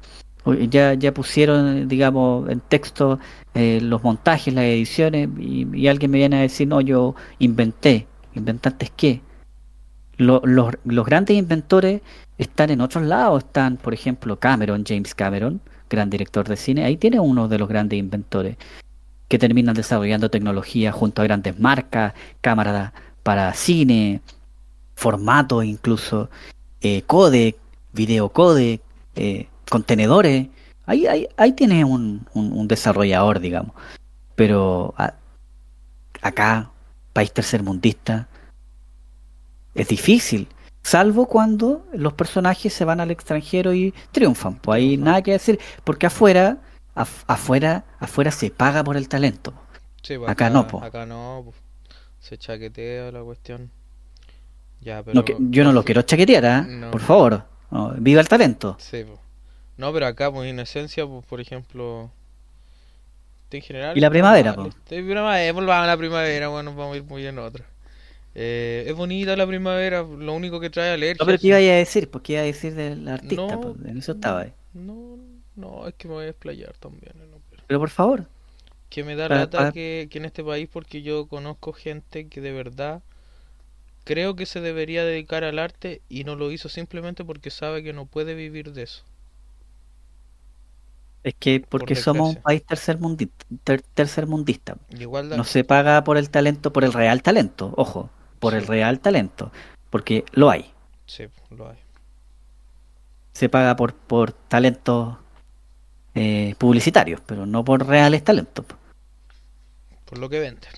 ya, ya pusieron, digamos, en texto eh, los montajes, las ediciones, y, alguien me viene a decir, no, yo inventé, ¿inventaste qué? Lo- los, los grandes inventores están en otros lados, están, por ejemplo, Cameron, James Cameron, gran director de cine, ahí tiene uno de los grandes inventores que terminan desarrollando tecnología junto a grandes marcas, cámaras para cine, formatos incluso. eh, codec, videocodec, eh, contenedores. Ahí, ahí, ahí tienes un, un- un desarrollador, digamos. Pero a- acá, país tercermundista, es difícil. Salvo cuando los personajes se van al extranjero y triunfan. Pues ahí nada que decir. Porque afuera, af- afuera, afuera se paga por el talento. Sí, pues Acá no, po. Acá no, po. Se chaquetea la cuestión. Ya, pero. No que- yo no lo quiero chaquetear. No. Por favor. No, viva el talento. Sí, po. No, pero acá, pues en esencia, pues, por ejemplo. En general. Y la primavera, volvamos a la primavera, bueno, vamos a ir muy en otra. Eh, es bonita la primavera, lo único que trae alergias. No, pero ¿qué iba a decir? Pues, ¿qué iba a decir del artista? No. Pues, en eso estaba. ahí. No, no, es que me voy a explayar también. ¿no? Pero- Pero por favor. Que me da lata pa- que, que en este país, porque yo conozco gente que de verdad creo que se debería dedicar al arte y no lo hizo simplemente porque sabe que no puede vivir de eso. Es que porque somos un país tercermundista, ter- tercermundista. No se paga por el talento, por el real talento. Ojo, por el real talento. Porque lo hay. Sí, lo hay. Se paga por, por talentos eh, publicitarios, pero no por reales talentos. Por lo que venden.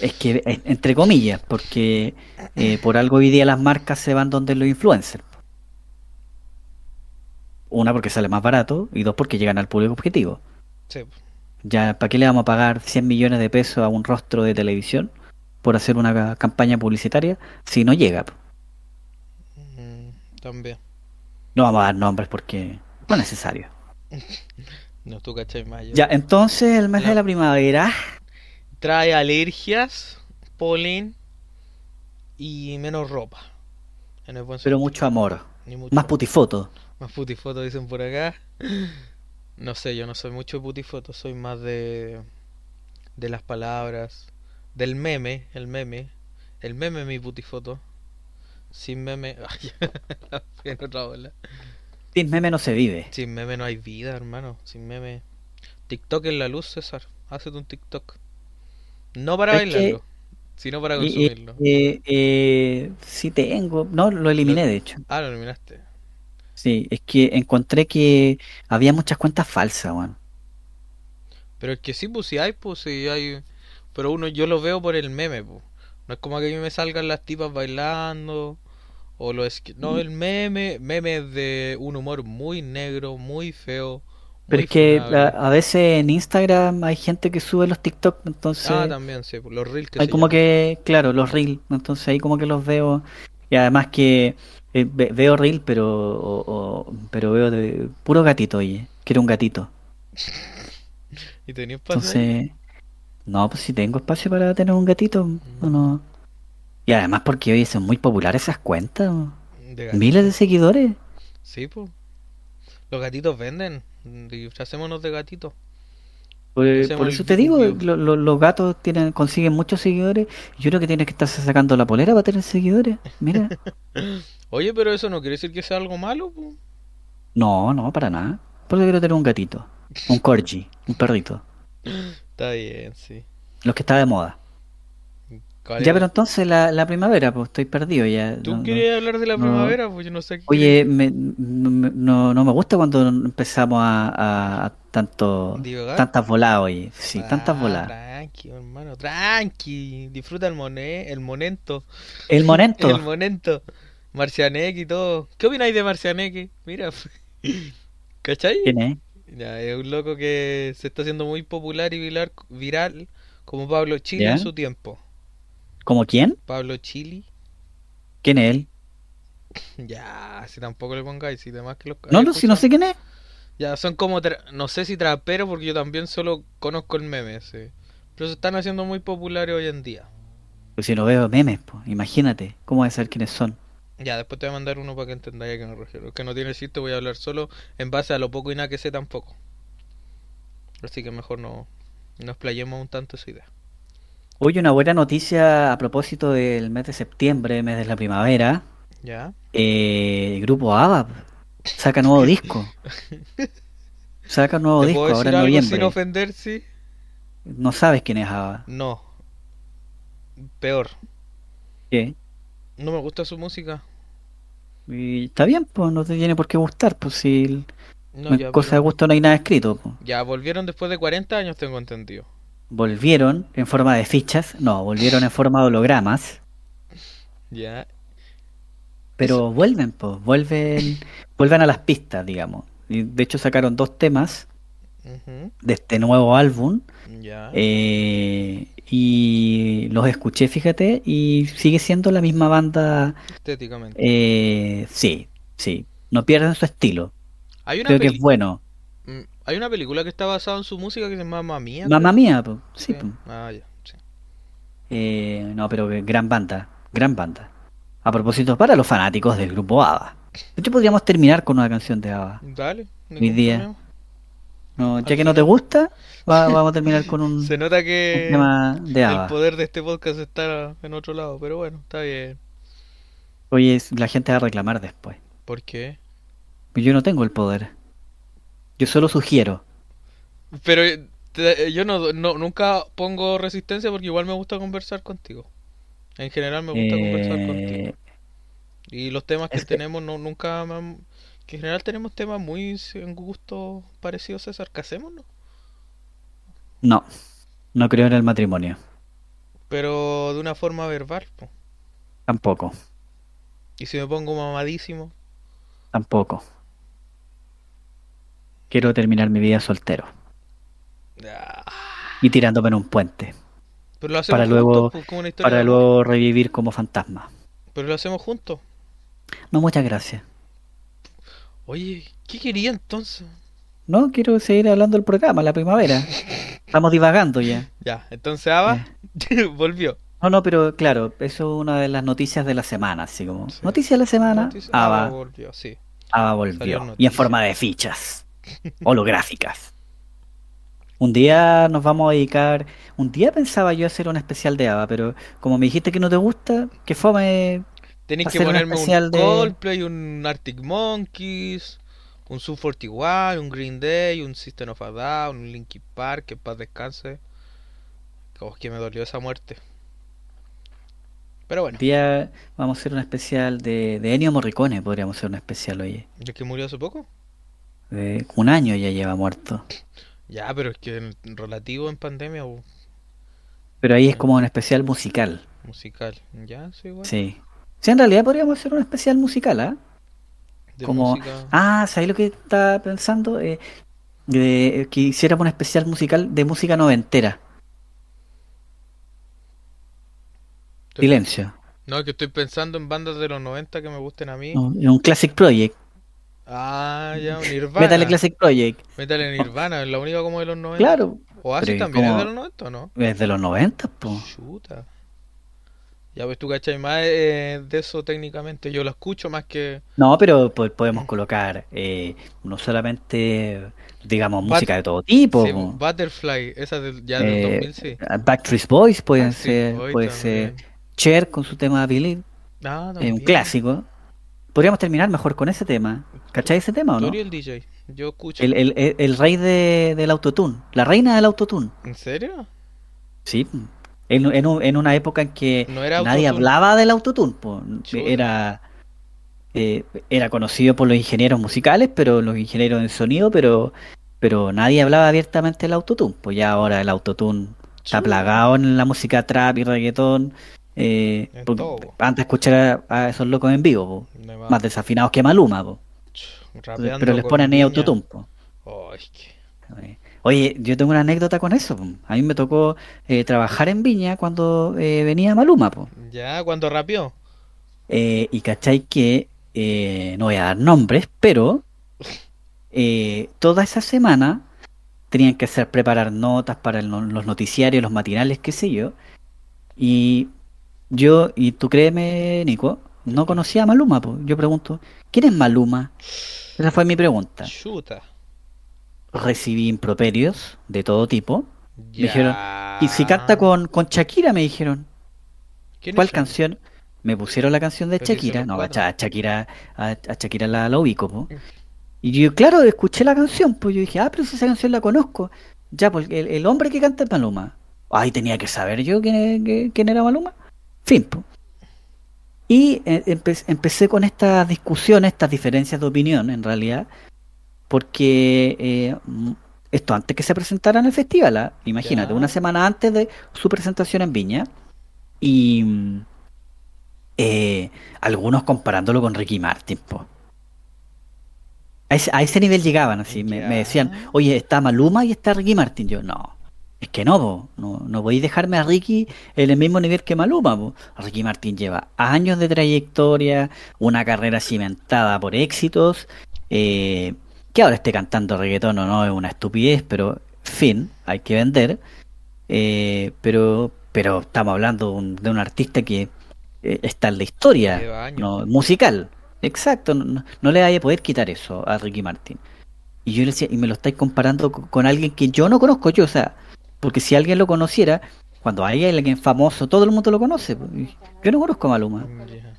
Es que, entre comillas, porque eh, por algo hoy día las marcas se van donde los influencers. Una, porque sale más barato, y dos, porque llegan al público objetivo. Sí, Ya, ¿para qué le vamos a pagar 100 millones de pesos a un rostro de televisión por hacer una ca- campaña publicitaria si no llega? mm, también. No vamos a dar nombres porque no es necesario. No, tú cachai más. Ya, entonces el mes La- de la primavera, Trae alergias, polen y menos ropa. En el buen pero mucho amor. Mucho. Más putifoto. Más putifoto dicen por acá. No sé, yo no soy mucho de putifoto, soy más de de las palabras, del meme, el meme, el meme mi putifoto. Sin meme, ay, en otra ola. Sin meme no se vive. Sin meme no hay vida, hermano. Sin meme. TikTok es la luz, César. Hazte un TikTok. No para Es que- bailarlo, sino para consumirlo. eh, eh, sí tengo, no, lo eliminé de hecho. Ah, lo eliminaste. Sí, es que encontré que había muchas cuentas falsas, weón. Pero es que sí, pues sí hay, pues sí hay. Pero uno, yo lo veo por el meme, pues. No es como que a mí me salgan las tipas bailando. O lo es No, el meme, memes de un humor muy negro, muy feo. Pero es que a, veces en Instagram hay gente que sube los TikTok, entonces Ah, también, sí, pues, los reels que hay como llaman. que, claro, los reels, entonces ahí como que los veo y además que eh, ve- veo reel, pero o- o- pero veo de puro gatito, oye, quiero un gatito. ¿Y tenía espacio? Entonces, no, pues si tengo espacio para tener un gatito, no, no. Y además porque hoy son muy populares esas cuentas, De miles de seguidores. Sí, pues. Los gatitos venden. Disfracémonos de gatitos. Por, el eso te digo, lo- los gatos tienen, consiguen muchos seguidores. Yo creo que tienes que estarse sacando la polera para tener seguidores. Mira. Oye, pero eso no quiere decir que sea algo malo, pues. No, no, para nada. Por eso quiero tener un gatito. Un corgi, un perrito. Está bien, sí. Lo que está de moda. ¿Cuál Ya, pero entonces la, la primavera, pues estoy perdido ya. ¿Tú no- no- querías hablar de la no. primavera? Pues yo no sé qué. Oye, me- no, me- no, no me gusta cuando empezamos a, a- a tanto, ¿Divagar? tantas voladas, oye. Sí, tantas Ah, voladas. Tranqui, hermano, tranqui. Disfruta el moné, el monento. El momento. El monento. Marcianek y todo. ¿Qué opináis de Marcianek? Mira. ¿Cachai? ¿Quién es? Ya, es un loco que se está haciendo muy popular y viral, viral como Pablo Chili ¿Ya? en su tiempo. ¿Como quién? Pablo Chili. ¿Quién es él? Ya, si tampoco le pongáis, si demás que los No, ¿hay no, si no sé quién es. Ya, son como, tra- no sé si traperos, porque yo también solo conozco el meme, sí. Pero se están haciendo muy populares hoy en día. Pues si no veo memes, pues, imagínate. ¿Cómo voy a saber quiénes son? Ya, después te voy a mandar uno para que entendáis a qué me refiero. Que no tiene chiste, voy a hablar solo en base a lo poco y nada que sé tampoco. Así que mejor no, no explayemos un tanto esa idea. Oye, una buena noticia a propósito del mes de septiembre, mes de la primavera. ¿Ya? Eh, el grupo ABBA saca nuevo disco. Saca nuevo ¿Te disco puedo ahora en algo sin ofender, sí? No sabes quién es ABBA. No. Peor. ¿Qué? No me gusta su música. Y está bien, pues no te tiene por qué gustar, pues si No, no ya, cosa de gusto no hay nada escrito. pues. ya volvieron después de 40 años, tengo entendido. Volvieron en forma de fichas, no, volvieron en forma de hologramas, Ya. pero vuelven, pues, vuelven, vuelven a las pistas, digamos. Y de hecho sacaron dos temas de este nuevo álbum Ya. eh, y los escuché, fíjate, y sigue siendo la misma banda. Estéticamente. eh, sí, sí, no pierden su estilo. Hay una Creo que es bueno. Mm, Hay una película que está basada en su música que se llama Mamma Mía. Mamma mía, pues, sí, Sí. Ah, ya. Sí. Eh, no, pero gran banda, gran banda. A propósito, para los fanáticos del grupo ABBA. De hecho, podríamos terminar con una canción de ABBA. Dale. Hoy día. problema. No, ya que no te gusta, va- vamos a terminar con un, Se nota que tema de el poder de este podcast está en otro lado, pero bueno, está bien. Oye, la gente va a reclamar después. ¿Por qué? Yo no tengo el poder. Yo solo sugiero. Pero eh, te- yo no, no- nunca pongo resistencia porque igual me gusta conversar contigo. En general me gusta conversar contigo. Eh, Y los temas que es que- tenemos no, nunca me han- que en general tenemos temas muy en gusto parecidos, César, ¿qué hacemos, no? no, creo en el matrimonio. Pero de una forma verbal, po. Tampoco, Y si me pongo mamadísimo, tampoco. Quiero terminar mi vida soltero ah, y tirándome en un puente pero lo hacemos Para luego- juntos, como una historia para luego revivir como fantasma. Pero lo hacemos juntos. No, muchas gracias. Oye, ¿qué quería entonces? No, quiero seguir hablando del programa, la primavera. Estamos divagando ya. Ya, entonces Ava volvió. No, no, pero claro, eso es una de las noticias de la semana, así como. Sí. Noticias de la semana. Noticia- Ava, Ava volvió, sí. Ava volvió. Y en noticia. forma de fichas. Holográficas. Un día nos vamos a dedicar. Un día pensaba yo hacer un especial de Ava, pero como me dijiste que no te gusta, que fome. Tenéis que ponerme un de- Coldplay, un Arctic Monkeys, un Sub 41, un Green Day, un System of a Down, un Linkin Park, que en paz descanse. Oh, que me dolió esa muerte. Pero bueno, día vamos a hacer un especial de, de Ennio Morricone, podríamos hacer un especial, oye. ¿el que murió hace poco? De- un año ya lleva muerto. Ya, pero es que en- relativo en pandemia Pero ahí es como un especial musical. musical. Ya, sí, igual. Sí. Sí, en realidad podríamos hacer un especial musical, ¿ah? De como- música. Ah, ¿sabes lo que estaba pensando? Eh, de, que hiciéramos un especial musical de música noventera. Estoy- Silencio. No, que estoy pensando en bandas de los 90 que me gusten a mí. No, un Classic Project. Ah, ya, un Nirvana. Metal Classic Project. Metal en Nirvana, es la única como de los 90. Claro, Oasis pero también es de los 90, ¿o no? es de los 90, po. Chuta. Ya ves tú, ¿cachai? Más eh, de eso técnicamente. Yo lo escucho más que. No, pero po- podemos colocar eh, no solamente, digamos, Bat- música de todo tipo. Sí. Butterfly, esa del, ya del Eh, 2000, sí. Backstreet Boys pueden ser, puede también. ser Cher con su tema Believe, Ah, eh, un clásico. Podríamos terminar mejor con ese tema. ¿Cachai ese tema o no? El DJ. Yo escucho. El, el, el, el rey de, del autotune, la reina del autotune. ¿En serio? Sí. En, en, un- en una época en que No nadie hablaba del autotune. Era, eh, era conocido por los ingenieros musicales, pero los ingenieros en sonido, pero, pero nadie hablaba abiertamente del autotune. Pues ya ahora el autotune está plagado en la música trap y reggaetón. eh, po. antes escuchar a, a esos locos en vivo, po. Más desafinados que Maluma, po. pero les ponen ahí autotune. po. Ay, que- Oye, yo tengo una anécdota con eso. A mí me tocó eh, trabajar en Viña cuando eh, venía Maluma. Po. Ya, cuando rapeó. Eh, y cachai que, eh, no voy a dar nombres, pero eh, toda esa semana tenían que hacer preparar notas para el los noticiarios, los matinales, qué sé yo. Y yo, y tú créeme, Nico, no conocía a Maluma. po. Yo pregunto, ¿quién es Maluma? Esa fue mi pregunta. Chuta. Recibí improperios de todo tipo. Ya. dijeron, Y si canta con, con Shakira, me dijeron. ¿Quién ¿Cuál canción? Me pusieron la canción de Pero Shakira. No, a, Shakira, a, a Shakira la, la ubico, po. Y yo, claro, escuché la canción, pues yo dije, ah, pero si esa canción la conozco. Ya, pues el, el hombre que canta es Maluma. Ay, tenía que saber yo quién, que- quién era Maluma. Fin, po. Y eh, empe- empecé con estas discusiones, estas diferencias de opinión, en realidad, porque eh, esto antes que se presentara en el festival, ¿ah? imagínate, una semana antes de su presentación en Viña, y eh, algunos comparándolo con Ricky Martin, po. A ese, a ese nivel llegaban, así, me, me decían, oye, está Maluma y está Ricky Martin. Yo, no, es que no, po, no, no podéis dejarme a Ricky en el mismo nivel que Maluma. po. Ricky Martin lleva años de trayectoria, una carrera cimentada por éxitos, eh, que ahora esté cantando reggaetón o no es una estupidez, pero fin, hay que vender. Eh, pero, pero estamos hablando de un, de un artista que eh, está en la historia no, musical. Exacto, no, no- le vaya a poder quitar eso a Ricky Martin. Y yo le decía, y me lo estáis comparando co- con, alguien que yo no conozco yo, o sea, porque si alguien lo conociera, cuando hay alguien famoso, todo el mundo lo conoce. pues, Yo no conozco a Maluma. Ya.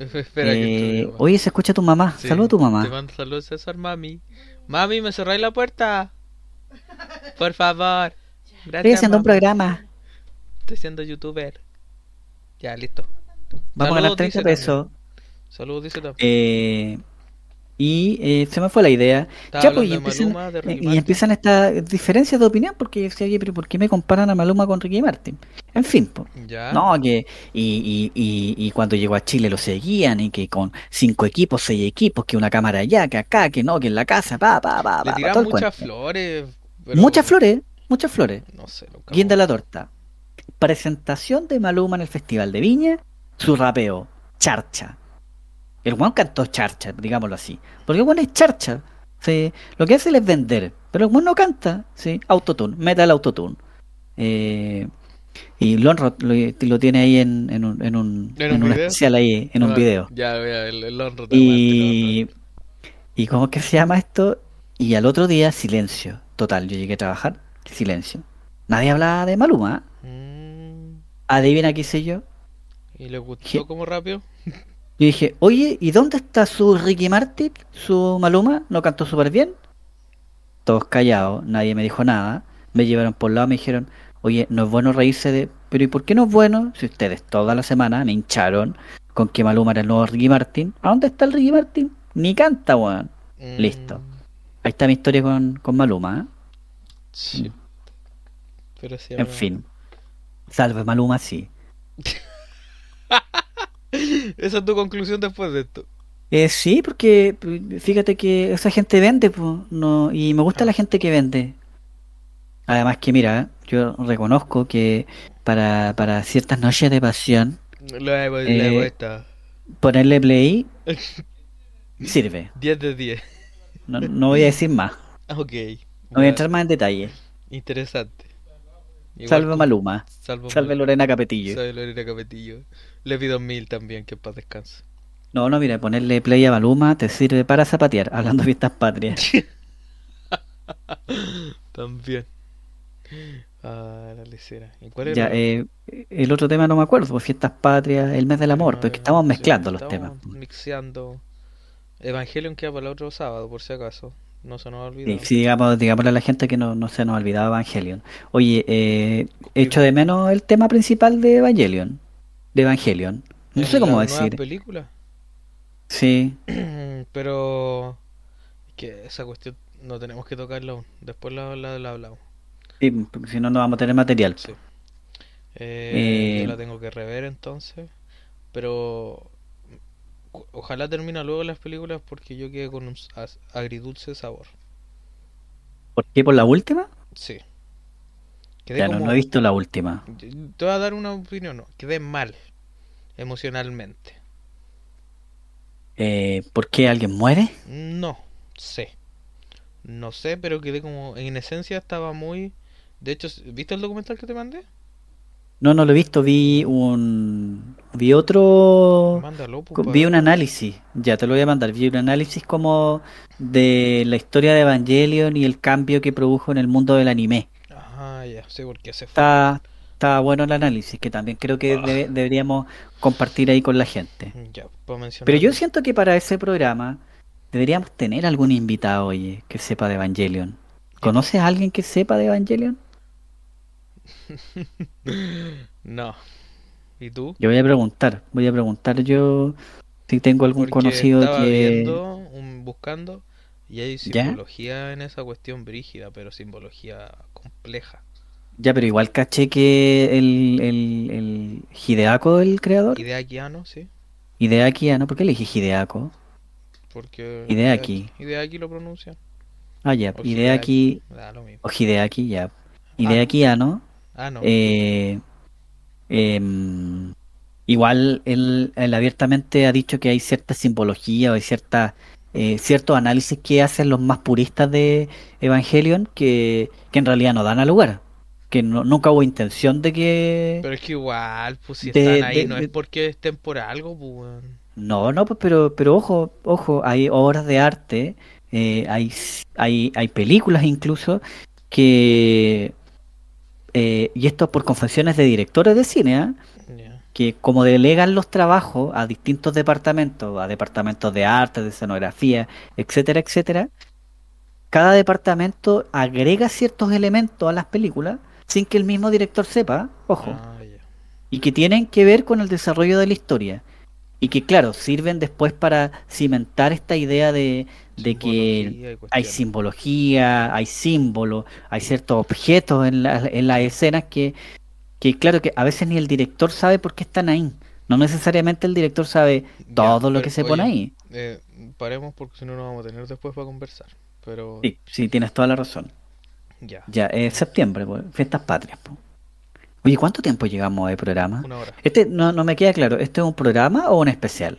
Espera Eh, estoy- oye, se escucha tu mamá. Sí, Saluda a tu Te mamá. mando saludos, César, mami. Mami, ¿me cerráis la puerta? Por favor. Estoy Gracias, haciendo un programa. Estoy siendo youtuber. Ya, listo. Vamos a ganar Saludos, 30 dice pesos. Saludos, dice también. Eh, y eh, se me fue la idea. Ya, pues, y, empiezan, Maluma, eh, y empiezan estas diferencias de opinión porque decía, oye, pero ¿por qué me comparan a Maluma con Ricky Martin? En fin. No, que y, y, y, cuando llegó a Chile lo seguían y que con cinco equipos, seis equipos, que una cámara allá, que acá, que no, que en la casa, pa, pa, pa, Le tiran muchas flores. pero- Muchas flores, muchas flores. No sé, Guinda la torta. Presentación de Maluma en el Festival de Viña, su rapeo, charcha. El Juan cantó charcha, digámoslo así. Porque el Juan es charcha. ¿sí? Lo que hace es vender. Pero el Juan no canta. ¿sí? Autotune, meta el autotune. Eh, y Lonrod lo, lo tiene ahí en, en un, en un, ¿En un en un video? especial ahí, en un Ah, video. Ya, vea, el, el honro Y, y ¿cómo es que se llama esto? Y al otro día, silencio. Total, yo llegué a trabajar, silencio. Nadie hablaba de Maluma. Mm, Adivina qué hice yo. ¿Y le gustó ¿Qué? como rápido? Yo dije, oye, ¿y dónde está su Ricky Martin? ¿Su Maluma? ¿No cantó súper bien? Todos callados, nadie me dijo nada. Me llevaron por lado, me dijeron, oye, no es bueno reírse de... Pero ¿y por qué no es bueno? Si ustedes toda la semana me hincharon con que Maluma era el nuevo Ricky Martin. ¿A dónde está el Ricky Martin? Ni canta, weón. Mm, Listo. Ahí está mi historia con, con Maluma. ¿eh? sí. Pero sí, En fin. Salve Maluma, sí. Esa es tu conclusión después de esto. Eh, sí, porque pues, fíjate que esa gente vende, pues, no, y me gusta la gente que vende. Además que mira, yo reconozco que para, para ciertas noches de pasión, Eh, ponerle play sirve. 10 de 10. No, no voy a decir más, Ah, Ok. no voy a entrar más en detalle. Interesante. Igual Salve Maluma, Salvo salve Maluma. Lorena Capetillo. Salve Lorena Capetillo. Levi 2000 también, que paz descanse. No, no, mira, ponerle play a Maluma te sirve para zapatear, hablando de fiestas patrias. También. Ah, la lecera. ¿Y cuál era? Ya, eh, el otro tema no me acuerdo, pues fiestas patrias, el mes del amor, pero es que Ah, estamos sí, mezclando los estamos temas. Mixeando. Evangelion queda para el otro sábado, por si acaso. No se nos ha olvidado. sí, digamos, digámosle a la gente que no, no se nos ha olvidado Evangelion. Oye, eh, echo de menos el tema principal de Evangelion. De Evangelion. No sé cómo decir. película. Sí, Pero. es que esa cuestión no tenemos que tocarla aún. Después la, la, la hablamos. sí, si no, no vamos a tener material. Sí. Eh, Eh, yo la tengo que rever entonces. Pero. Ojalá termine luego las películas porque yo quedé con un agridulce sabor. ¿Por qué por la última? Sí. Quedé Ya no, como- no he visto la última. Te voy a dar una opinión, no. Quedé mal emocionalmente. Eh, ¿por qué alguien muere? No sé. No sé, pero quedé como. En esencia estaba muy. De hecho, ¿viste el documental que te mandé? No, no lo he visto, vi un... Vi otro... Mándalo, pues, Vi un análisis, ya te lo voy a mandar, vi un análisis como de la historia de Evangelion y el cambio que produjo en el mundo del anime. Ah, ya, sé por qué se fue. Está, está bueno el análisis, que también creo que Ah. debe- deberíamos compartir ahí con la gente. Ya, puedo mencionar. Pero yo siento que para ese programa deberíamos tener algún invitado, oye, que sepa de Evangelion. ¿Conoces a alguien que sepa de Evangelion? No. ¿Y tú? Yo voy a preguntar, voy a preguntar yo si tengo algún Porque conocido estaba que... viendo, un- buscando, y hay ¿Ya? simbología en esa cuestión brígida, pero simbología compleja. Ya, pero igual caché que el, el, el Hideako, el creador, Hideaki Anno, sí. Hideaki, ah, ¿no? ¿Por qué le dije Hideako? Porque Hideaki. Hideaki lo pronuncian. Ah, ya, O Hideaki, Da lo mismo. o Hideaki, ya. Hideaki Anno, Ah, no. eh, em, igual él, él abiertamente ha dicho que hay cierta simbología o hay cierta, eh, ciertos análisis que hacen los más puristas de Evangelion que, que en realidad no dan a lugar. Que no- nunca hubo intención de que... Pero es que igual, pues si de- están ahí, de- no de- es porque estén por algo, pues. No, no, pues, pero, pero ojo, ojo, hay obras de arte, eh, hay, hay, hay películas incluso que, eh, y esto por confesiones de directores de cine, ¿ah? Que como delegan los trabajos a distintos departamentos, a departamentos de arte, de escenografía, etcétera, etcétera, cada departamento agrega ciertos elementos a las películas sin que el mismo director sepa, ojo Ah, y que tienen que ver con el desarrollo de la historia. Y que, claro, sirven después para cimentar esta idea de, de que hay simbología, hay símbolos, hay ciertos objetos en, la- en las escenas que, que, claro, que a veces ni el director sabe por qué están ahí. No necesariamente el director sabe Ya, todo lo que se pone ahí. eh, paremos porque si no, no vamos a tener después para conversar. Pero Sí, sí, tienes toda la razón. ya, Ya, es septiembre, pues, fiestas patrias. pues. Oye, ¿cuánto tiempo llegamos de programa? una hora. Este no, no me queda claro, ¿este es un programa o un especial?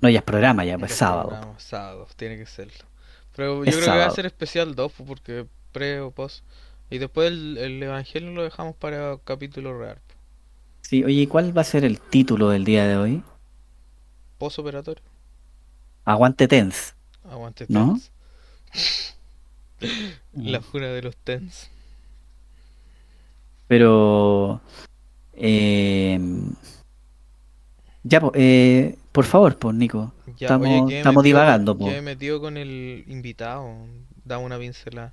No, ya es programa, ya, pues Este sábado. programa, sábado, tiene que serlo. Pero yo Es creo que va a ser especial 2 pues, porque pre o post. Y después el, el evangelio lo dejamos para capítulo real. Sí, oye, ¿y cuál va a ser el título del día de hoy? Post operatorio. Aguante Tense. Aguante ¿No? TENS. La jura de los TENS. Pero... eh, ya, eh, por favor, pues, Nico. Ya, estamos oye, ¿qué he estamos metido- divagando, qué po. he metido con el invitado? Da una pincelada.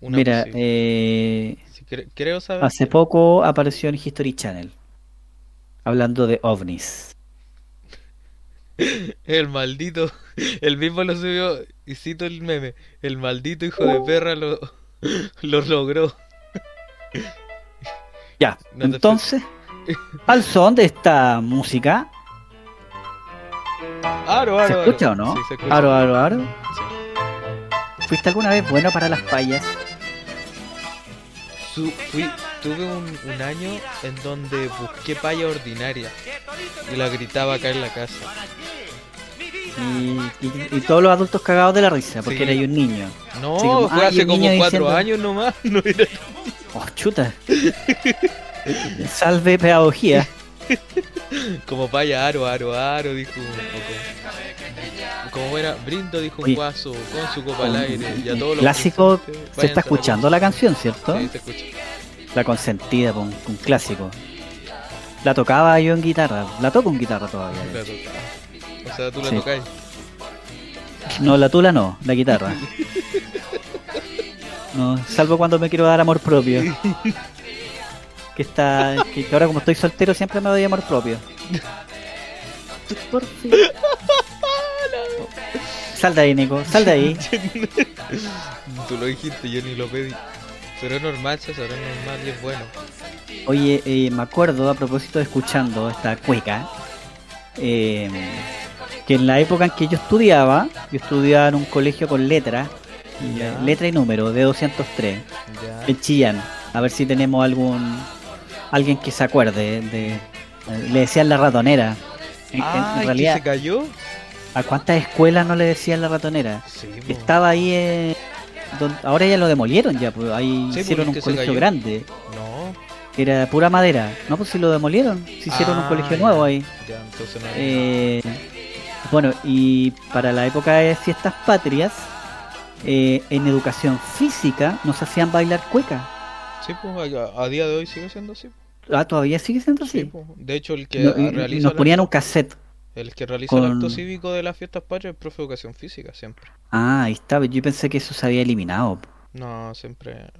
Una Mira, eh, cre- creo saber. hace que- poco apareció en History Channel. Hablando de ovnis. El maldito, el mismo lo subió y cito el meme. El maldito hijo de perra lo, lo logró. Ya, No entonces, al son de esta música, Aro, aro, ¿se aro. escucha o no? Sí, se escucha. Aro, aro, aro. Sí. ¿Fuiste alguna vez bueno para las payas? Su- fui, tuve un, un año en donde busqué paya ordinaria y la gritaba acá en la casa. Y, y- y todos los adultos cagados de la risa, porque Sí. era un niño. No, como, fue ah, hace como cuatro diciendo- años nomás. No era... Oh, chuta. Salve pedagogía. Como paya, aro, aro, aro, dijo un poco. Como era, brindo, dijo un guaso con su copa al aire. Y a todos los Clásico, se está escuchando la canción, ¿cierto? Sí, se escucha. La consentida, con un clásico. La tocaba yo en guitarra, la toco en guitarra todavía. La tocaba. Sea, tú la Sí. tocáis. No, la tula no, la guitarra. No, salvo cuando me quiero dar amor propio. Que está. Que, que ahora como estoy soltero siempre me doy amor propio. Por fin. Sal de ahí, Nico, sal de ahí. Tú lo dijiste, yo ni lo pedí. Pero es normal, César, es normal y es bueno. Oye, eh, me acuerdo a propósito de escuchando esta cueca, eh, que en la época en que yo estudiaba, yo estudiaba en un colegio con letras, letra y número de 203, Ya. en Chillán. A ver si tenemos algún alguien que se acuerde de, le decían la ratonera. En, Ah, ¿y que realidad, se cayó? ¿a cuántas escuelas no le decían la ratonera? Sí. Estaba ahí, eh, ahora ya lo demolieron ya, pues ahí Sí, hicieron un colegio grande. No. era pura madera. No, pues si lo demolieron, se hicieron un Ah, colegio ya. nuevo ahí. Ya, entonces no. Eh, bueno, y para la época de fiestas patrias, eh, en educación física nos hacían bailar cueca. Sí, pues a, a día de hoy sigue siendo así. Ah, todavía sigue siendo Sí, así. pues. De hecho, el que No, realiza nos ponían un cassette. el que realiza el acto cívico de las fiestas patrias es profe de educación física siempre. Ah, ahí estaba. Yo pensé que eso se había eliminado. No, siempre.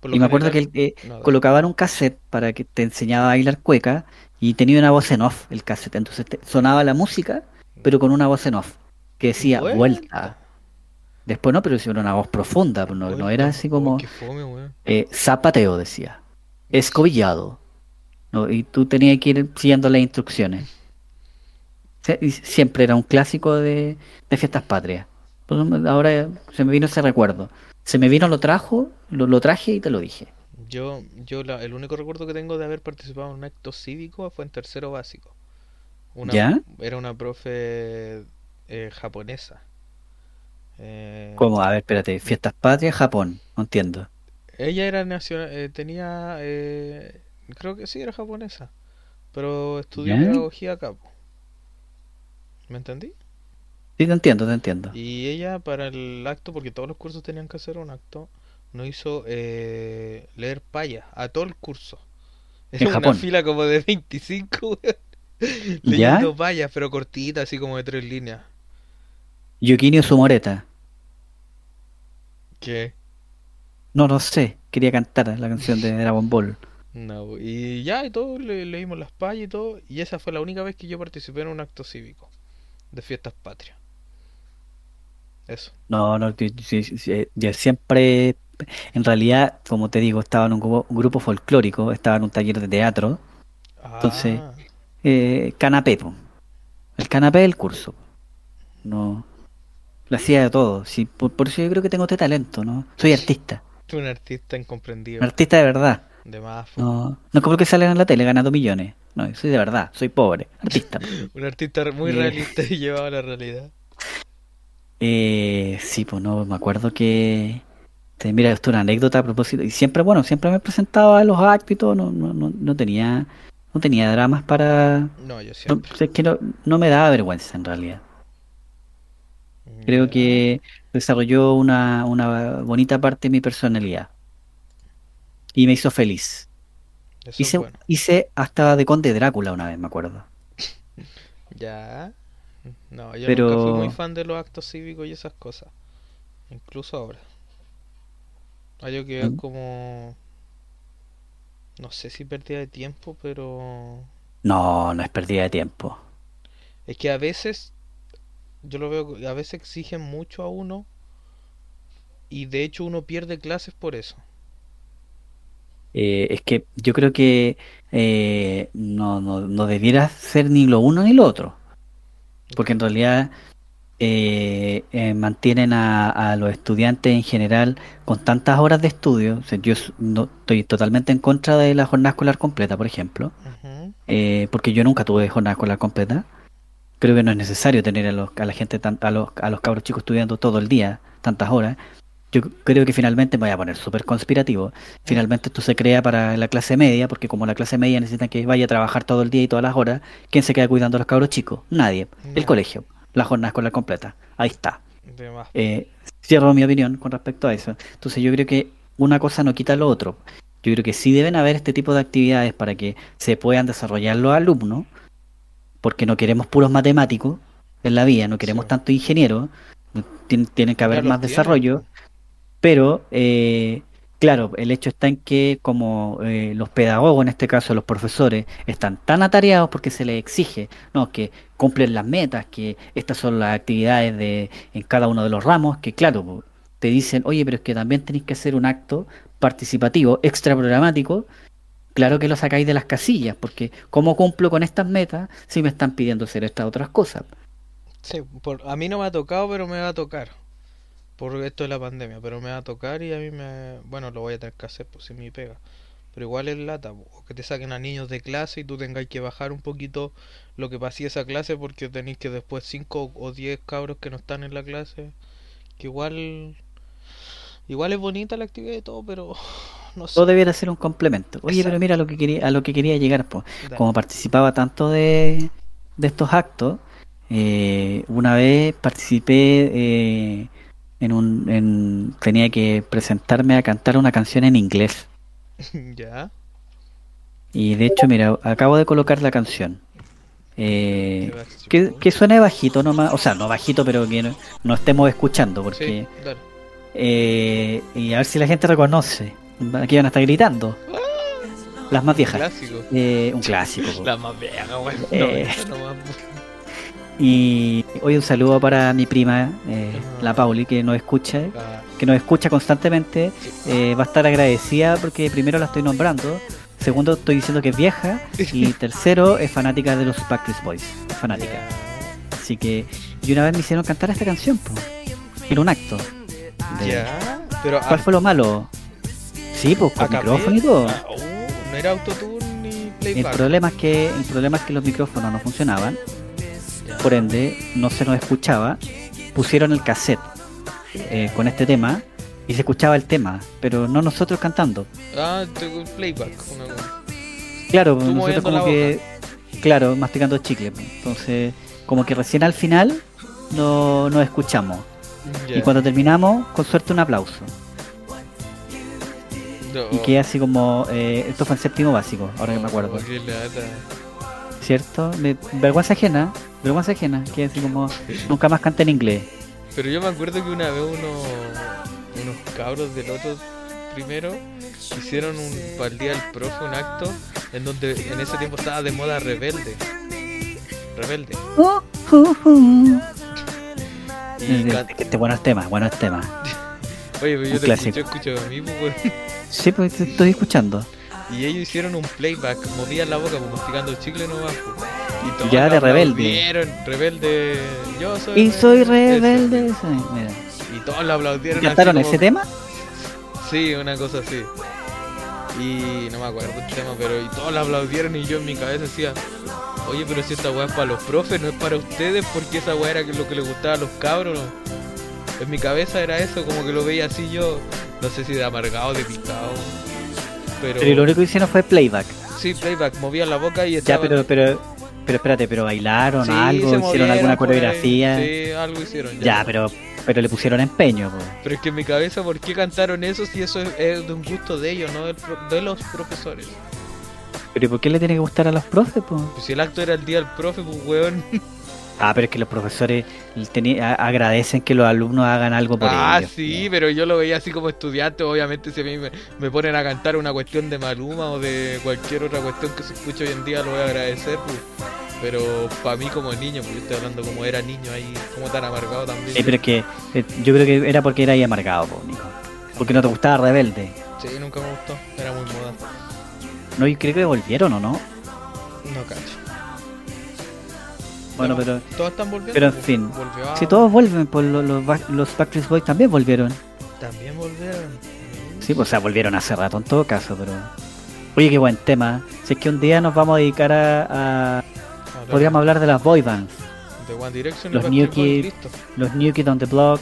Por lo Y me acuerdo que eh, colocaban un cassette para que te enseñaba a bailar cueca y tenía una voz en off el cassette. Entonces te- sonaba la música, pero con una voz en off que decía Vuelta. vuelta. Después no, pero era una voz profunda, no, no era así como fome, eh, zapateo, decía. Escobillado. ¿no? Y tú tenías que ir siguiendo las instrucciones. Sie- siempre era un clásico de, de fiestas patrias. Pues, ahora se me vino ese recuerdo. Se me vino, lo trajo, lo, lo traje y te lo dije. Yo, yo la- el único recuerdo que tengo de haber participado en un acto cívico fue en tercero básico. Una, ¿Ya? Era una profe eh, japonesa. Eh, ¿Cómo? A ver, espérate. Fiestas patrias, Japón. No entiendo. Ella era nacional, eh, tenía, eh, creo que sí era japonesa, pero estudió ¿Ya? pedagogía acá. ¿Me entendí? Sí, te entiendo, te entiendo. Y ella para el acto, porque todos los cursos tenían que hacer un acto, nos hizo eh, leer paya a todo el curso. En Era una Japón. fila como de 25, weón, ¿Ya? leyendo payas, pero cortita, así como de tres líneas. Yukinio Sumoreta. ¿Qué? No, no sé. Quería cantar la canción de Dragon Ball. No, y ya, y todo, le, leímos las payas y todo, y esa fue la única vez que yo participé en un acto cívico de fiestas patrias. Eso. No, no, yo, siempre, en realidad, como te digo, estaba en un grupo, un grupo folclórico, estaba en un taller de teatro, Entonces, Ah, eh, canapé, po. el canapé del curso. No, lo hacía de todo, sí, por, por eso yo creo que tengo este talento, ¿no? Soy artista, tú un artista incomprendido. un artista de verdad. De más, No, no como que salen en la tele ganando millones, no, soy de verdad, soy pobre, artista. Un artista muy Eh. realista y llevado a la realidad. Eh, sí, pues no, me acuerdo que... mira, esto es una anécdota a propósito. Y siempre, bueno, siempre me presentaba a los actos y todo. No, no, no, no tenía, no tenía dramas para... No, yo No, siempre. es que no, no me daba vergüenza en realidad. Creo Ya. que desarrolló una, una bonita parte de mi personalidad. Y me hizo feliz. Eso Hice, bueno. hice hasta de Conde Drácula una vez, me acuerdo. Ya. No, yo Pero- nunca fui muy fan de los actos cívicos y esas cosas. Incluso ahora. Ah, yo que Mm. como. No sé si pérdida de tiempo, pero. No, no es pérdida de tiempo. Es que a veces. Yo lo veo. A veces exigen mucho a uno. Y de hecho uno pierde clases por eso. Eh, es que yo creo que eh, no, no, no debiera ser ni lo uno ni lo otro. Porque en realidad eh, eh, mantienen a, a los estudiantes en general con tantas horas de estudio. O sea, yo no, estoy totalmente en contra de la jornada escolar completa, por ejemplo. Eh, porque yo nunca tuve jornada escolar completa. Creo que no es necesario tener a, los, a la gente, tan- a los, a los cabros chicos estudiando todo el día, tantas horas. Yo creo que finalmente, me voy a poner súper conspirativo, finalmente esto se crea para la clase media, porque como la clase media necesita que vaya a trabajar todo el día y todas las horas, ¿quién se queda cuidando a los cabros chicos? Nadie. El colegio, la jornada escolar completa. Ahí está. Eh, cierro mi opinión con respecto a eso. Entonces yo creo que una cosa no quita lo otro. Yo creo que sí deben haber este tipo de actividades para que se puedan desarrollar los alumnos, porque no queremos puros matemáticos en la vida, no queremos Sí. tanto ingenieros, tien- tiene que haber más desarrollo, pero eh, claro, el hecho está en que como eh, los pedagogos, en este caso los profesores, están tan atareados porque se les exige, no, que cumplen las metas, que estas son las actividades de en cada uno de los ramos, que claro, te dicen, oye, pero es que también tenéis que hacer un acto participativo, extra programático, claro que lo sacáis de las casillas, porque ¿cómo cumplo con estas metas si me están pidiendo hacer estas otras cosas? Sí, por, a mí no me ha tocado, pero me va a tocar. Por esto de la pandemia, pero me va a tocar y a mí me... Bueno, lo voy a tener que hacer, pues si me pega. Pero igual es lata, o que te saquen a niños de clase y tú tengáis que bajar un poquito lo que pasía esa clase porque tenéis que después 5 o 10 cabros que no están en la clase. Que igual... Igual es bonita la actividad y todo, pero... No sé. Todo debiera ser un complemento. Oye, Exacto. pero mira lo que quería, a lo que quería llegar, pues. Como participaba tanto de, de estos actos, eh, una vez participé eh, en un, en, tenía que presentarme a cantar una canción en inglés. ya. Y de hecho, mira, acabo de colocar la canción. Eh, que, que suene bajito nomás, o sea, no bajito, pero que no, no estemos escuchando, porque Sí, eh, y a ver si la gente reconoce. Aquí van a estar gritando. Las más viejas. Clásico. Eh, un clásico. po. La más vieja, weón. No, Eh. Y hoy un saludo para mi prima, eh, la Pauli, que nos escucha, que nos escucha constantemente. Eh, va a estar agradecida porque primero la estoy nombrando, segundo estoy diciendo que es vieja y tercero es fanática de los Backstreet Boys, es fanática. Así que y una vez me hicieron cantar esta canción, po, en un acto. de- Ya. Pero ¿Cuál fue lo malo? Sí, pues con micrófono y todo. Ah, oh, no era autotune ni El playback. problema es que el problema es que los micrófonos no funcionaban, por ende no se nos escuchaba. Pusieron el cassette eh, con este tema y se escuchaba el tema, pero no nosotros cantando. Ah, tengo un playback. Una... Claro, Tú nosotros como que claro, masticando chicle. pues. Entonces, como que recién al final no nos escuchamos y cuando terminamos, con suerte un aplauso. No. Y queda así como eh, esto fue en séptimo básico, ahora que me acuerdo. Oh, lata. ¿Cierto? Me- vergüenza ajena, vergüenza ajena, que así como nunca más canté en inglés. Pero yo me acuerdo que una vez unos, unos cabros del otro primero hicieron un para el día del profe un acto en donde en ese tiempo estaba de moda rebelde. Rebelde. Oh, oh, oh. Y can- Este bueno el tema, bueno el tema. Oye, pero yo te clásico. escucho, escucho a mí, pues. Sí, pues te estoy escuchando. Y ellos hicieron un playback, movían la boca, pues, masticando el chicle nomás. pues. Y todos Ya de lo rebelde. Rebelde. Yo soy. Y soy rebelde. soy- mira. Y todos lo aplaudieron. ¿Cantaron como- ese tema? Sí, una cosa así. Y no me acuerdo el tema, pero y todos la aplaudieron y yo en mi cabeza decía, oye, pero si esta weá es para los profes, no es para ustedes, porque esa weá era lo que les gustaba a los cabros. En mi cabeza era eso, como que lo veía así yo, no sé si de amargado, de picado. Pero, Pero lo único que hicieron fue playback. sí, playback, movían la boca y Ya, estaban... pero, pero, pero espérate, pero bailaron Sí, algo, hicieron movieron alguna ahí. coreografía. Sí, algo hicieron. Ya, pero, pero le pusieron empeño, pues. Pero es que en mi cabeza, ¿por qué cantaron eso si eso es, es de un gusto de ellos, no de los profesores? Pero ¿y por qué le tiene que gustar a los profes, pues? Pues si el acto era el día del profe, pues weón. Ah, pero es que los profesores agradecen que los alumnos hagan algo por ah, ellos. sí, pero yo lo veía así como estudiante. Obviamente, si a mí me, me ponen a cantar una cuestión de Maluma o de cualquier otra cuestión que se escuche hoy en día, lo voy a agradecer, pues. Pero para mí, como niño, pues yo estoy hablando como era niño ahí, como tan amargado también. Sí, pero es que eh, yo creo que era porque era ahí amargado, po, Nico. Porque no te gustaba Rebelde. Sí, nunca me gustó, era muy moda. No, yo creo que volvieron, ¿o no? No cacho. Bueno, No, pero Todos están volviendo. pero en pues. fin. Si todos vuelven, pues los, los, Back- los Backstreet Boys también volvieron. También volvieron. Sí, pues o sea, volvieron hace rato en todo caso, pero... Oye, qué buen tema. Si es que un día nos vamos a dedicar a... a- Podríamos hablar de las boy bands. De One Direction los New Kids. Los New Kids on the Block.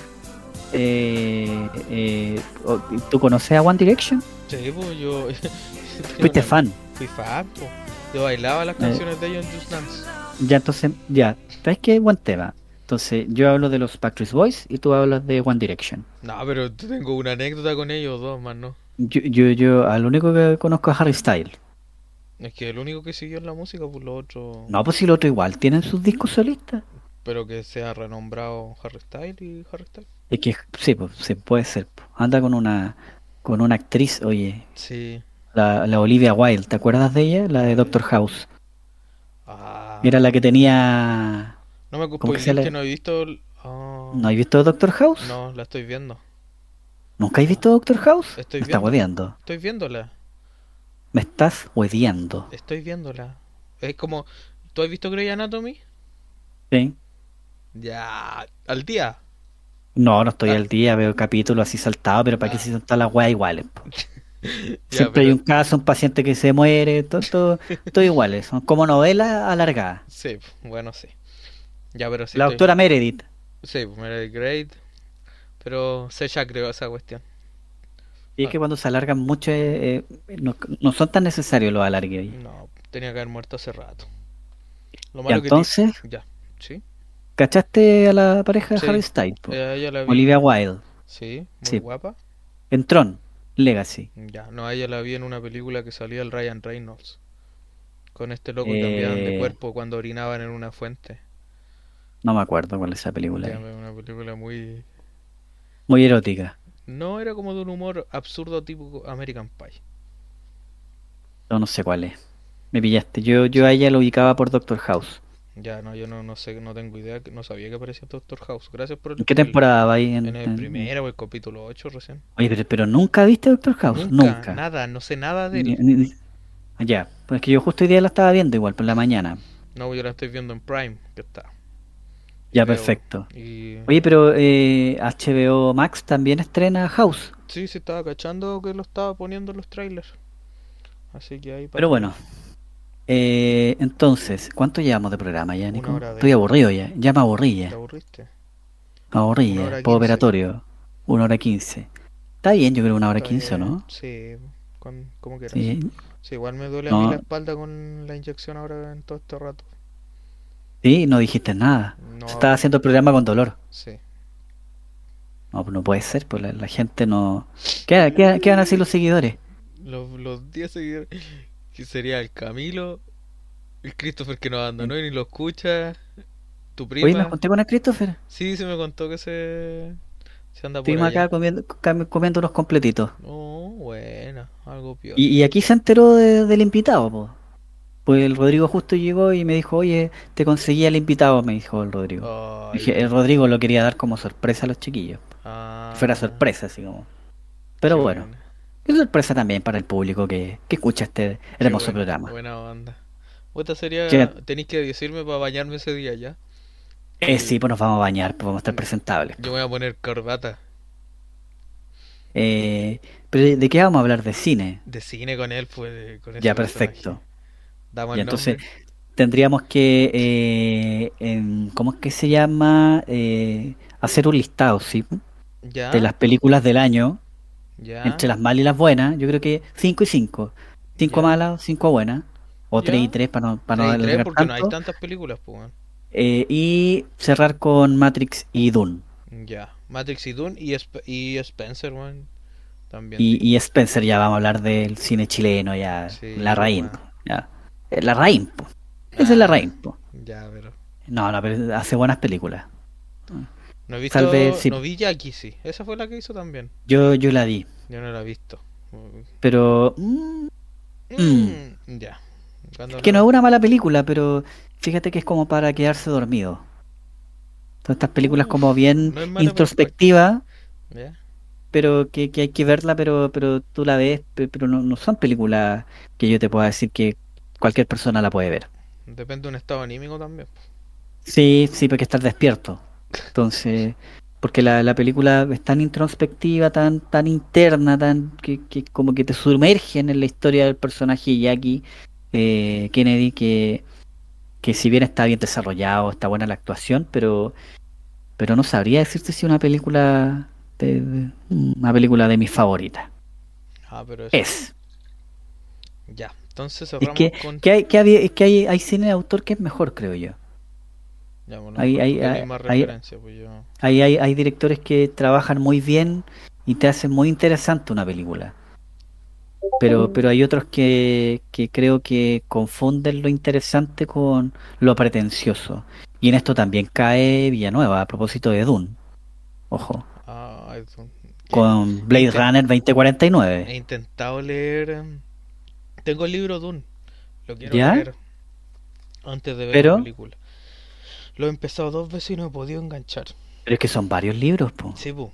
Eh, eh, oh, ¿Tú conoces a One Direction? Sí, pues yo. Fuiste fan. Fui fan, pues. Yo bailaba las Eh. canciones de ellos en Just Dance. Ya, entonces, ya. ¿Sabes qué? Buen tema. Entonces, yo hablo de los Backstreet Boys y tú hablas de One Direction. No, pero tengo una anécdota con ellos dos, más no. Yo, yo, yo al único que conozco es Harry Styles. Es que el único que siguió en la música, pues lo otro. No, pues si lo otro igual, tienen sus discos solistas. Pero que sea renombrado Harry Styles y Harry Styles. Es que sí, pues sí, puede ser. po. Anda con una con una actriz, oye, Sí. la, la Olivia Wilde, ¿te acuerdas de ella? La de Doctor House. Era la que tenía... No me ¿cómo que se que no he visto. Ah. ¿No has visto Doctor House? No, la estoy viendo. ¿Nunca has visto Doctor House? Estoy Me estás viendo. hueveando. Estoy viéndola. Me estás hueveando. Estoy viéndola. Es como. ¿Tú has visto Grey Anatomy? ¿Sí? Ya. Al día. No, no estoy Ah. al día, veo capítulos así saltados, pero para qué Ah. si son todas las weas iguales. Siempre hay un caso, un paciente que se muere, todo, todo, todo iguales. Son como novelas alargadas. Sí, bueno, sí. Ya, pero sí. la estoy- doctora Meredith. Sí, Meredith Grey. Pero se ya creó esa cuestión. Y es que cuando se alargan mucho, eh, eh, no, no son tan necesarios los alargues. No, tenía que haber muerto hace rato. Lo Y malo que ti- entonces, Ya, sí. ¿cachaste a la pareja de Sí. Harry Styles? Eh. Olivia Wilde. Sí, muy Sí. guapa. En Tron, Legacy. Ya, no, a ella la vi en una película que salía el Ryan Reynolds. Con este loco Eh. cambiaban de cuerpo cuando orinaban en una fuente. No me acuerdo cuál es esa película. Ya, una película muy... Muy erótica. No era como de un humor absurdo tipo American Pie. No, no sé cuál es. Me pillaste. Yo, yo a ella lo ubicaba por Doctor House. Ya, no, yo no, no sé, no tengo idea, no sabía que aparecía Doctor House. Gracias por el ¿En qué temporada va ahí? En, En el primero o el capítulo 8 recién. Oye, pero, pero nunca viste Doctor House. Nunca, Nunca. nada, no sé nada de él. ni- ni- Ya, pues que yo justo hoy día la estaba viendo igual por la mañana. No, yo la estoy viendo en Prime, que está. Ya, perfecto. Y... Oye, pero eh, HBO Max también estrena House. Sí, sí, estaba cachando que lo estaba poniendo en los trailers. Así que ahí... para- Pero bueno. Eh, entonces, ¿cuánto llevamos de programa ya, Nico? hora Estoy aburrido ya. Ya me aburrí ¿Te aburriste? Me aburrí ya. hora Post quince. operatorio. Una hora quince. Está bien, yo creo una hora quince, ¿no? Sí, con, como quieras. Sí. Sí, igual me duele a No. mí la espalda con la inyección ahora en todo este rato. Sí, no dijiste nada. No, Estaba haciendo el programa con dolor. Sí. No, no puede ser, pues la, la gente no... ¿Qué, qué, qué van a decir los seguidores? Los, los 10 seguidores. Que sería el Camilo, el Christopher que nos abandonó y ni lo escucha. Tu prima. Oye, me junté con el Christopher. Sí, se me contó que se, se anda por Estuvimos allá. acá comiendo, comiendo unos completitos. Oh, buena, algo peor. Y, y aquí se enteró de- del invitado, pues. Pues el Rodrigo justo llegó y me dijo, oye, te conseguí al invitado, me dijo el Rodrigo. Dije, el Rodrigo lo quería dar como sorpresa a los chiquillos. ah, fuera sorpresa, así como. Pero bueno, es sorpresa también para el público que, que escucha este qué hermoso buena, programa. Buena onda. Esta sería. ¿Qué? Tenéis que decirme para bañarme ese día ya. Eh, sí, pues nos vamos a bañar, pues vamos a estar presentables. Yo voy a poner corbata Eh, pero ¿de qué vamos a hablar? De cine. de cine con él, pues. Con Ya, perfecto. Damos Ya, el entonces tendríamos que, eh, em, ¿cómo es que se llama? Eh, hacer un listado, ¿sí? Ya. De las películas del año, Ya. entre las malas y las buenas. Yo creo que 5 y 5. 5 Ya. malas, 5 buenas. O Ya. 3 y 3 para no, para no Tres y tres, alargar porque no hay tanto. tantas películas, pues. Eh, y cerrar con Matrix y Dune. Ya. Matrix y Dune y, Sp- y Spencer, weón. También. Y, y Spencer, ya vamos a hablar del cine chileno, ya. Sí, la Raín. bueno. Ya. Eh, La Raín, po. Esa es la Ah. Raín, po. Ya, pero. No, no, pero hace buenas películas. No he visto. Salve, sí. No vi Jackie, sí. Esa fue la que hizo también. Yo, yo la vi. Yo no la he visto. Pero. mm, Mm, Ya. Cuando es que no es una mala película, pero fíjate que es como para quedarse dormido. Todas estas películas como bien no ¿Ya? pero que, que hay que verla, pero, pero tú la ves, pe- pero no, no son películas que yo te pueda decir que cualquier persona la puede ver. Depende de un estado anímico también. Sí, sí, porque estar despierto. Entonces, porque la, la película es tan introspectiva, tan, tan interna, tan que, que como que te sumergen en la historia del personaje Jackie eh, Kennedy, que, que si bien está bien desarrollado, está buena la actuación, pero, pero no sabría decirte si una película de, de- una película de mis favoritas. Ah, pero eso. Es. Ya. Entonces Es cerramos que, con. que hay, que es que hay, hay cine de autor que es mejor, creo yo. Ya, bueno, hay- hay- porque hay- hay- referencia, pues yo. Ahí hay, hay directores que trabajan muy bien y te hacen muy interesante una película. Pero, pero hay otros que, que creo que confunden lo interesante con lo pretencioso. Y en esto también cae Villanueva a propósito de Dune. Ojo, Ah, con Blade Inter- Runner He 2049. intentado leer. Tengo el libro Dune. Lo quiero ¿Ya? leer antes de ver Pero- la película. Lo he empezado dos veces y no he podido enganchar. Pero es que son varios libros, po. Sí, pu.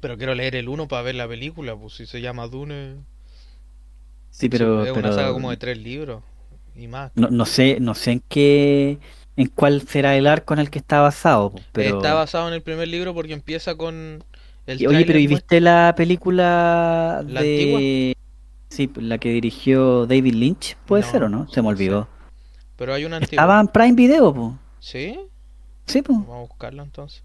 Pero quiero leer el uno para ver la película, pues si se llama Dune. Sí, pero, es pero una saga como de tres libros y más. no, no sé, no sé en qué, en cuál será el arco en el que está basado, po, pero Está basado en el primer libro porque empieza con el Y, Oye, pero ¿y viste la película ¿La de... Sí, la que dirigió David Lynch, ¿puede No, ser o no? Se me olvidó. Pero hay una antigua. Estaba en Prime Video, po. ¿Sí? Sí, po. Vamos a buscarlo entonces.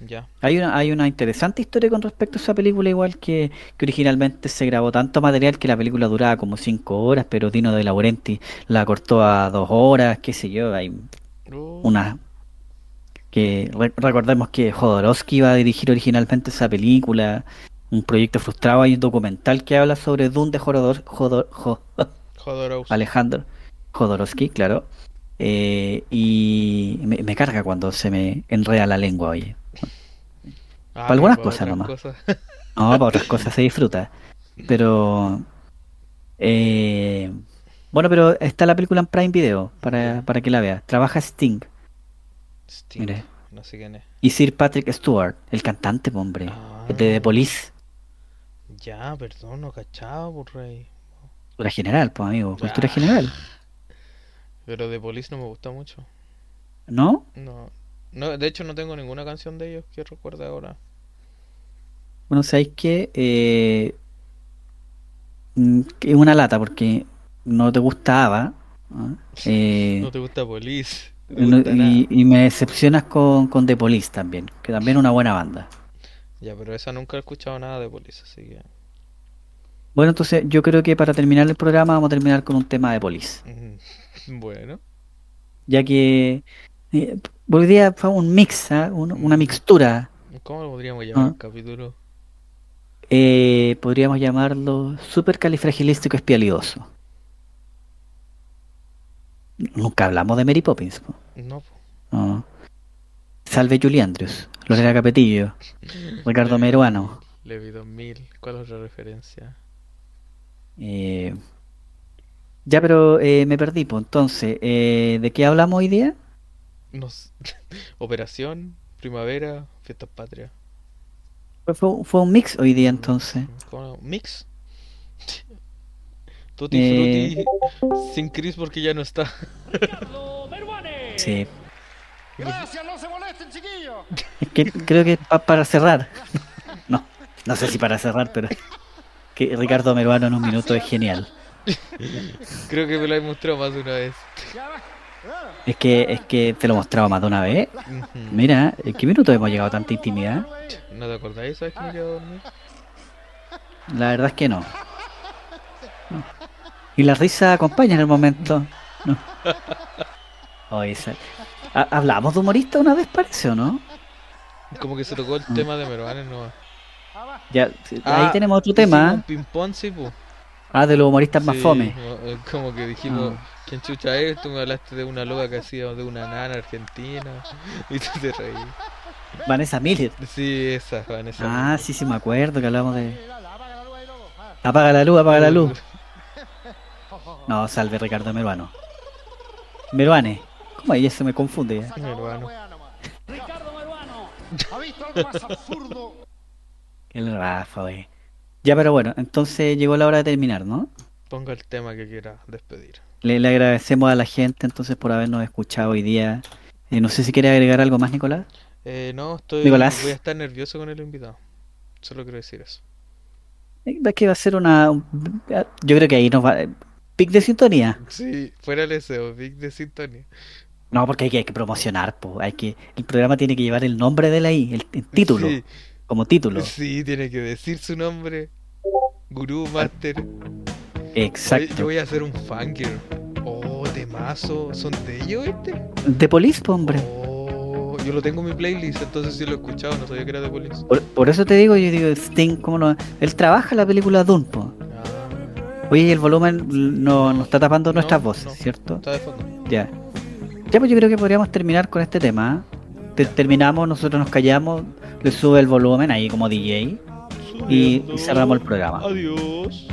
Ya. Hay una, hay una interesante historia con respecto a esa película, igual que, que originalmente se grabó tanto material que la película duraba como cinco horas, pero Dino de Laurenti la cortó a dos horas, qué sé yo, hay Uh, una... que re- recordemos que Jodorowsky iba a dirigir originalmente esa película, un proyecto frustrado, hay un documental que habla sobre Dune de Jodor, Jodor- Jo- Jodorowsky. Alejandro Jodorowsky, claro. Eh, y me, me carga cuando se me enreda la lengua, oye. Ah, para algunas cosas nomás. cosas. No, para otras cosas se disfruta. Pero. eh, bueno, pero está la película en Prime Video para, para que la veas. Trabaja Sting Sting, Mire. No sé quién es. y Sir Patrick Stewart, el cantante, hombre. Ah. De The Police. Ya, perdón, no cachaba, por rey. Cultura general, pues, amigo. Cultura general. Pero de Police no me gusta mucho. ¿No? No, no, de hecho no tengo ninguna canción de ellos que recuerde ahora. Bueno, sabéis que eh, mm, es una lata porque no te gustaba. ¿ah? Eh, No te gusta Police. no y, y me decepcionas con, con The Police también, que también es una buena banda. Ya, pero esa nunca he escuchado nada de Police, así que. Bueno, entonces yo creo que para terminar el programa vamos a terminar con un tema de Police. Bueno, Ya que eh, hoy día fue un mix. Un- una mixtura. ¿cómo lo podríamos llamar Ah. el capítulo? Eh, podríamos llamarlo supercalifragilístico espialidoso. Nunca hablamos de Mary Poppins. po. No. No. Salve Julie Andrews, Lorena Capetillo, Ricardo Meruano. Levi 2000, ¿cuál es la referencia? Eh, ya, pero eh, me perdí, pues. Entonces, eh, ¿de qué hablamos hoy día? No sé. Operación, Primavera, Fiestas Patrias. Fue, fue- fue un mix hoy día, entonces. ¿Cómo? ¿Mix? Tutti Eh. Frutti sin Chris porque ya no está. Sí. Gracias, no se molesten, chiquillos. Es que creo que pa- para cerrar. No, no sé si para cerrar, pero que Ricardo Meruano en un minuto es genial. Creo que me lo he mostrado más de una vez. Es que, es que te lo he mostrado más de una vez. Mira, ¿en qué minuto hemos llegado a tanta intimidad? ¿No te acordáis? ¿Sabes que a dormir? La verdad es que no. No. Y la risa acompaña en el momento. No. Oye, ¿Hablamos de humorista una vez, parece o no? Como que se tocó el tema de Meruane, ¿no? ah, va. Ya, sí, Ah, ahí tenemos otro tema. Un ping-pong, sí, po. Ah, de los humoristas más Sí, fome. o- eh, Como que dijimos, Ah. ¿quién chucha es? Tú me hablaste de una loca que hacía de una nana argentina. Y tú te reí. Vanessa Miller. Sí, esa, Vanessa. Ah, sí, sí, me acuerdo que hablamos de. Apaga la luz. Apaga la luz. No, salve Ricardo Meruano. Meruane. ¿Cómo ahí se me confunde ya? La Meruano. Ricardo Meruano. ¿Ha visto algo más absurdo? El Rafa, wey. Ya, pero bueno, entonces llegó la hora de terminar, ¿no? Ponga el tema que quiera despedir. Le, le agradecemos a la gente entonces por habernos escuchado hoy día. Eh, no sé si quiere agregar algo más, Nicolás. Eh, no, estoy. Nicolás. Voy a estar nervioso con el invitado. Solo quiero decir eso. Eh, Es que va a ser una... un- Yo creo que ahí nos va... Pic de sintonía. Sí, fuera el deseo, Big de sintonía. No, porque hay que, hay que promocionar, po. Hay que... El programa tiene que llevar el nombre de él ahí, el, el título, Sí, como título. sí, tiene que decir su nombre. Gurú Master. Exacto. yo voy a hacer un fangirl. Oh, temazo. ¿Son de ellos este? De Police, po, hombre. Oh, yo lo tengo en mi playlist, entonces sí lo he escuchado, no sabía que era de Police. Por, por eso te digo, yo digo, Sting, ¿cómo no? Él trabaja en la película Dune, po. Ah, Oye, y el volumen no nos está tapando No, nuestras voces, no. ¿cierto? está de fondo. Ya. Ya, pues yo creo que podríamos terminar con este tema. Te- terminamos, nosotros nos callamos, le sube el volumen ahí como DJ y cerramos el programa. Adiós.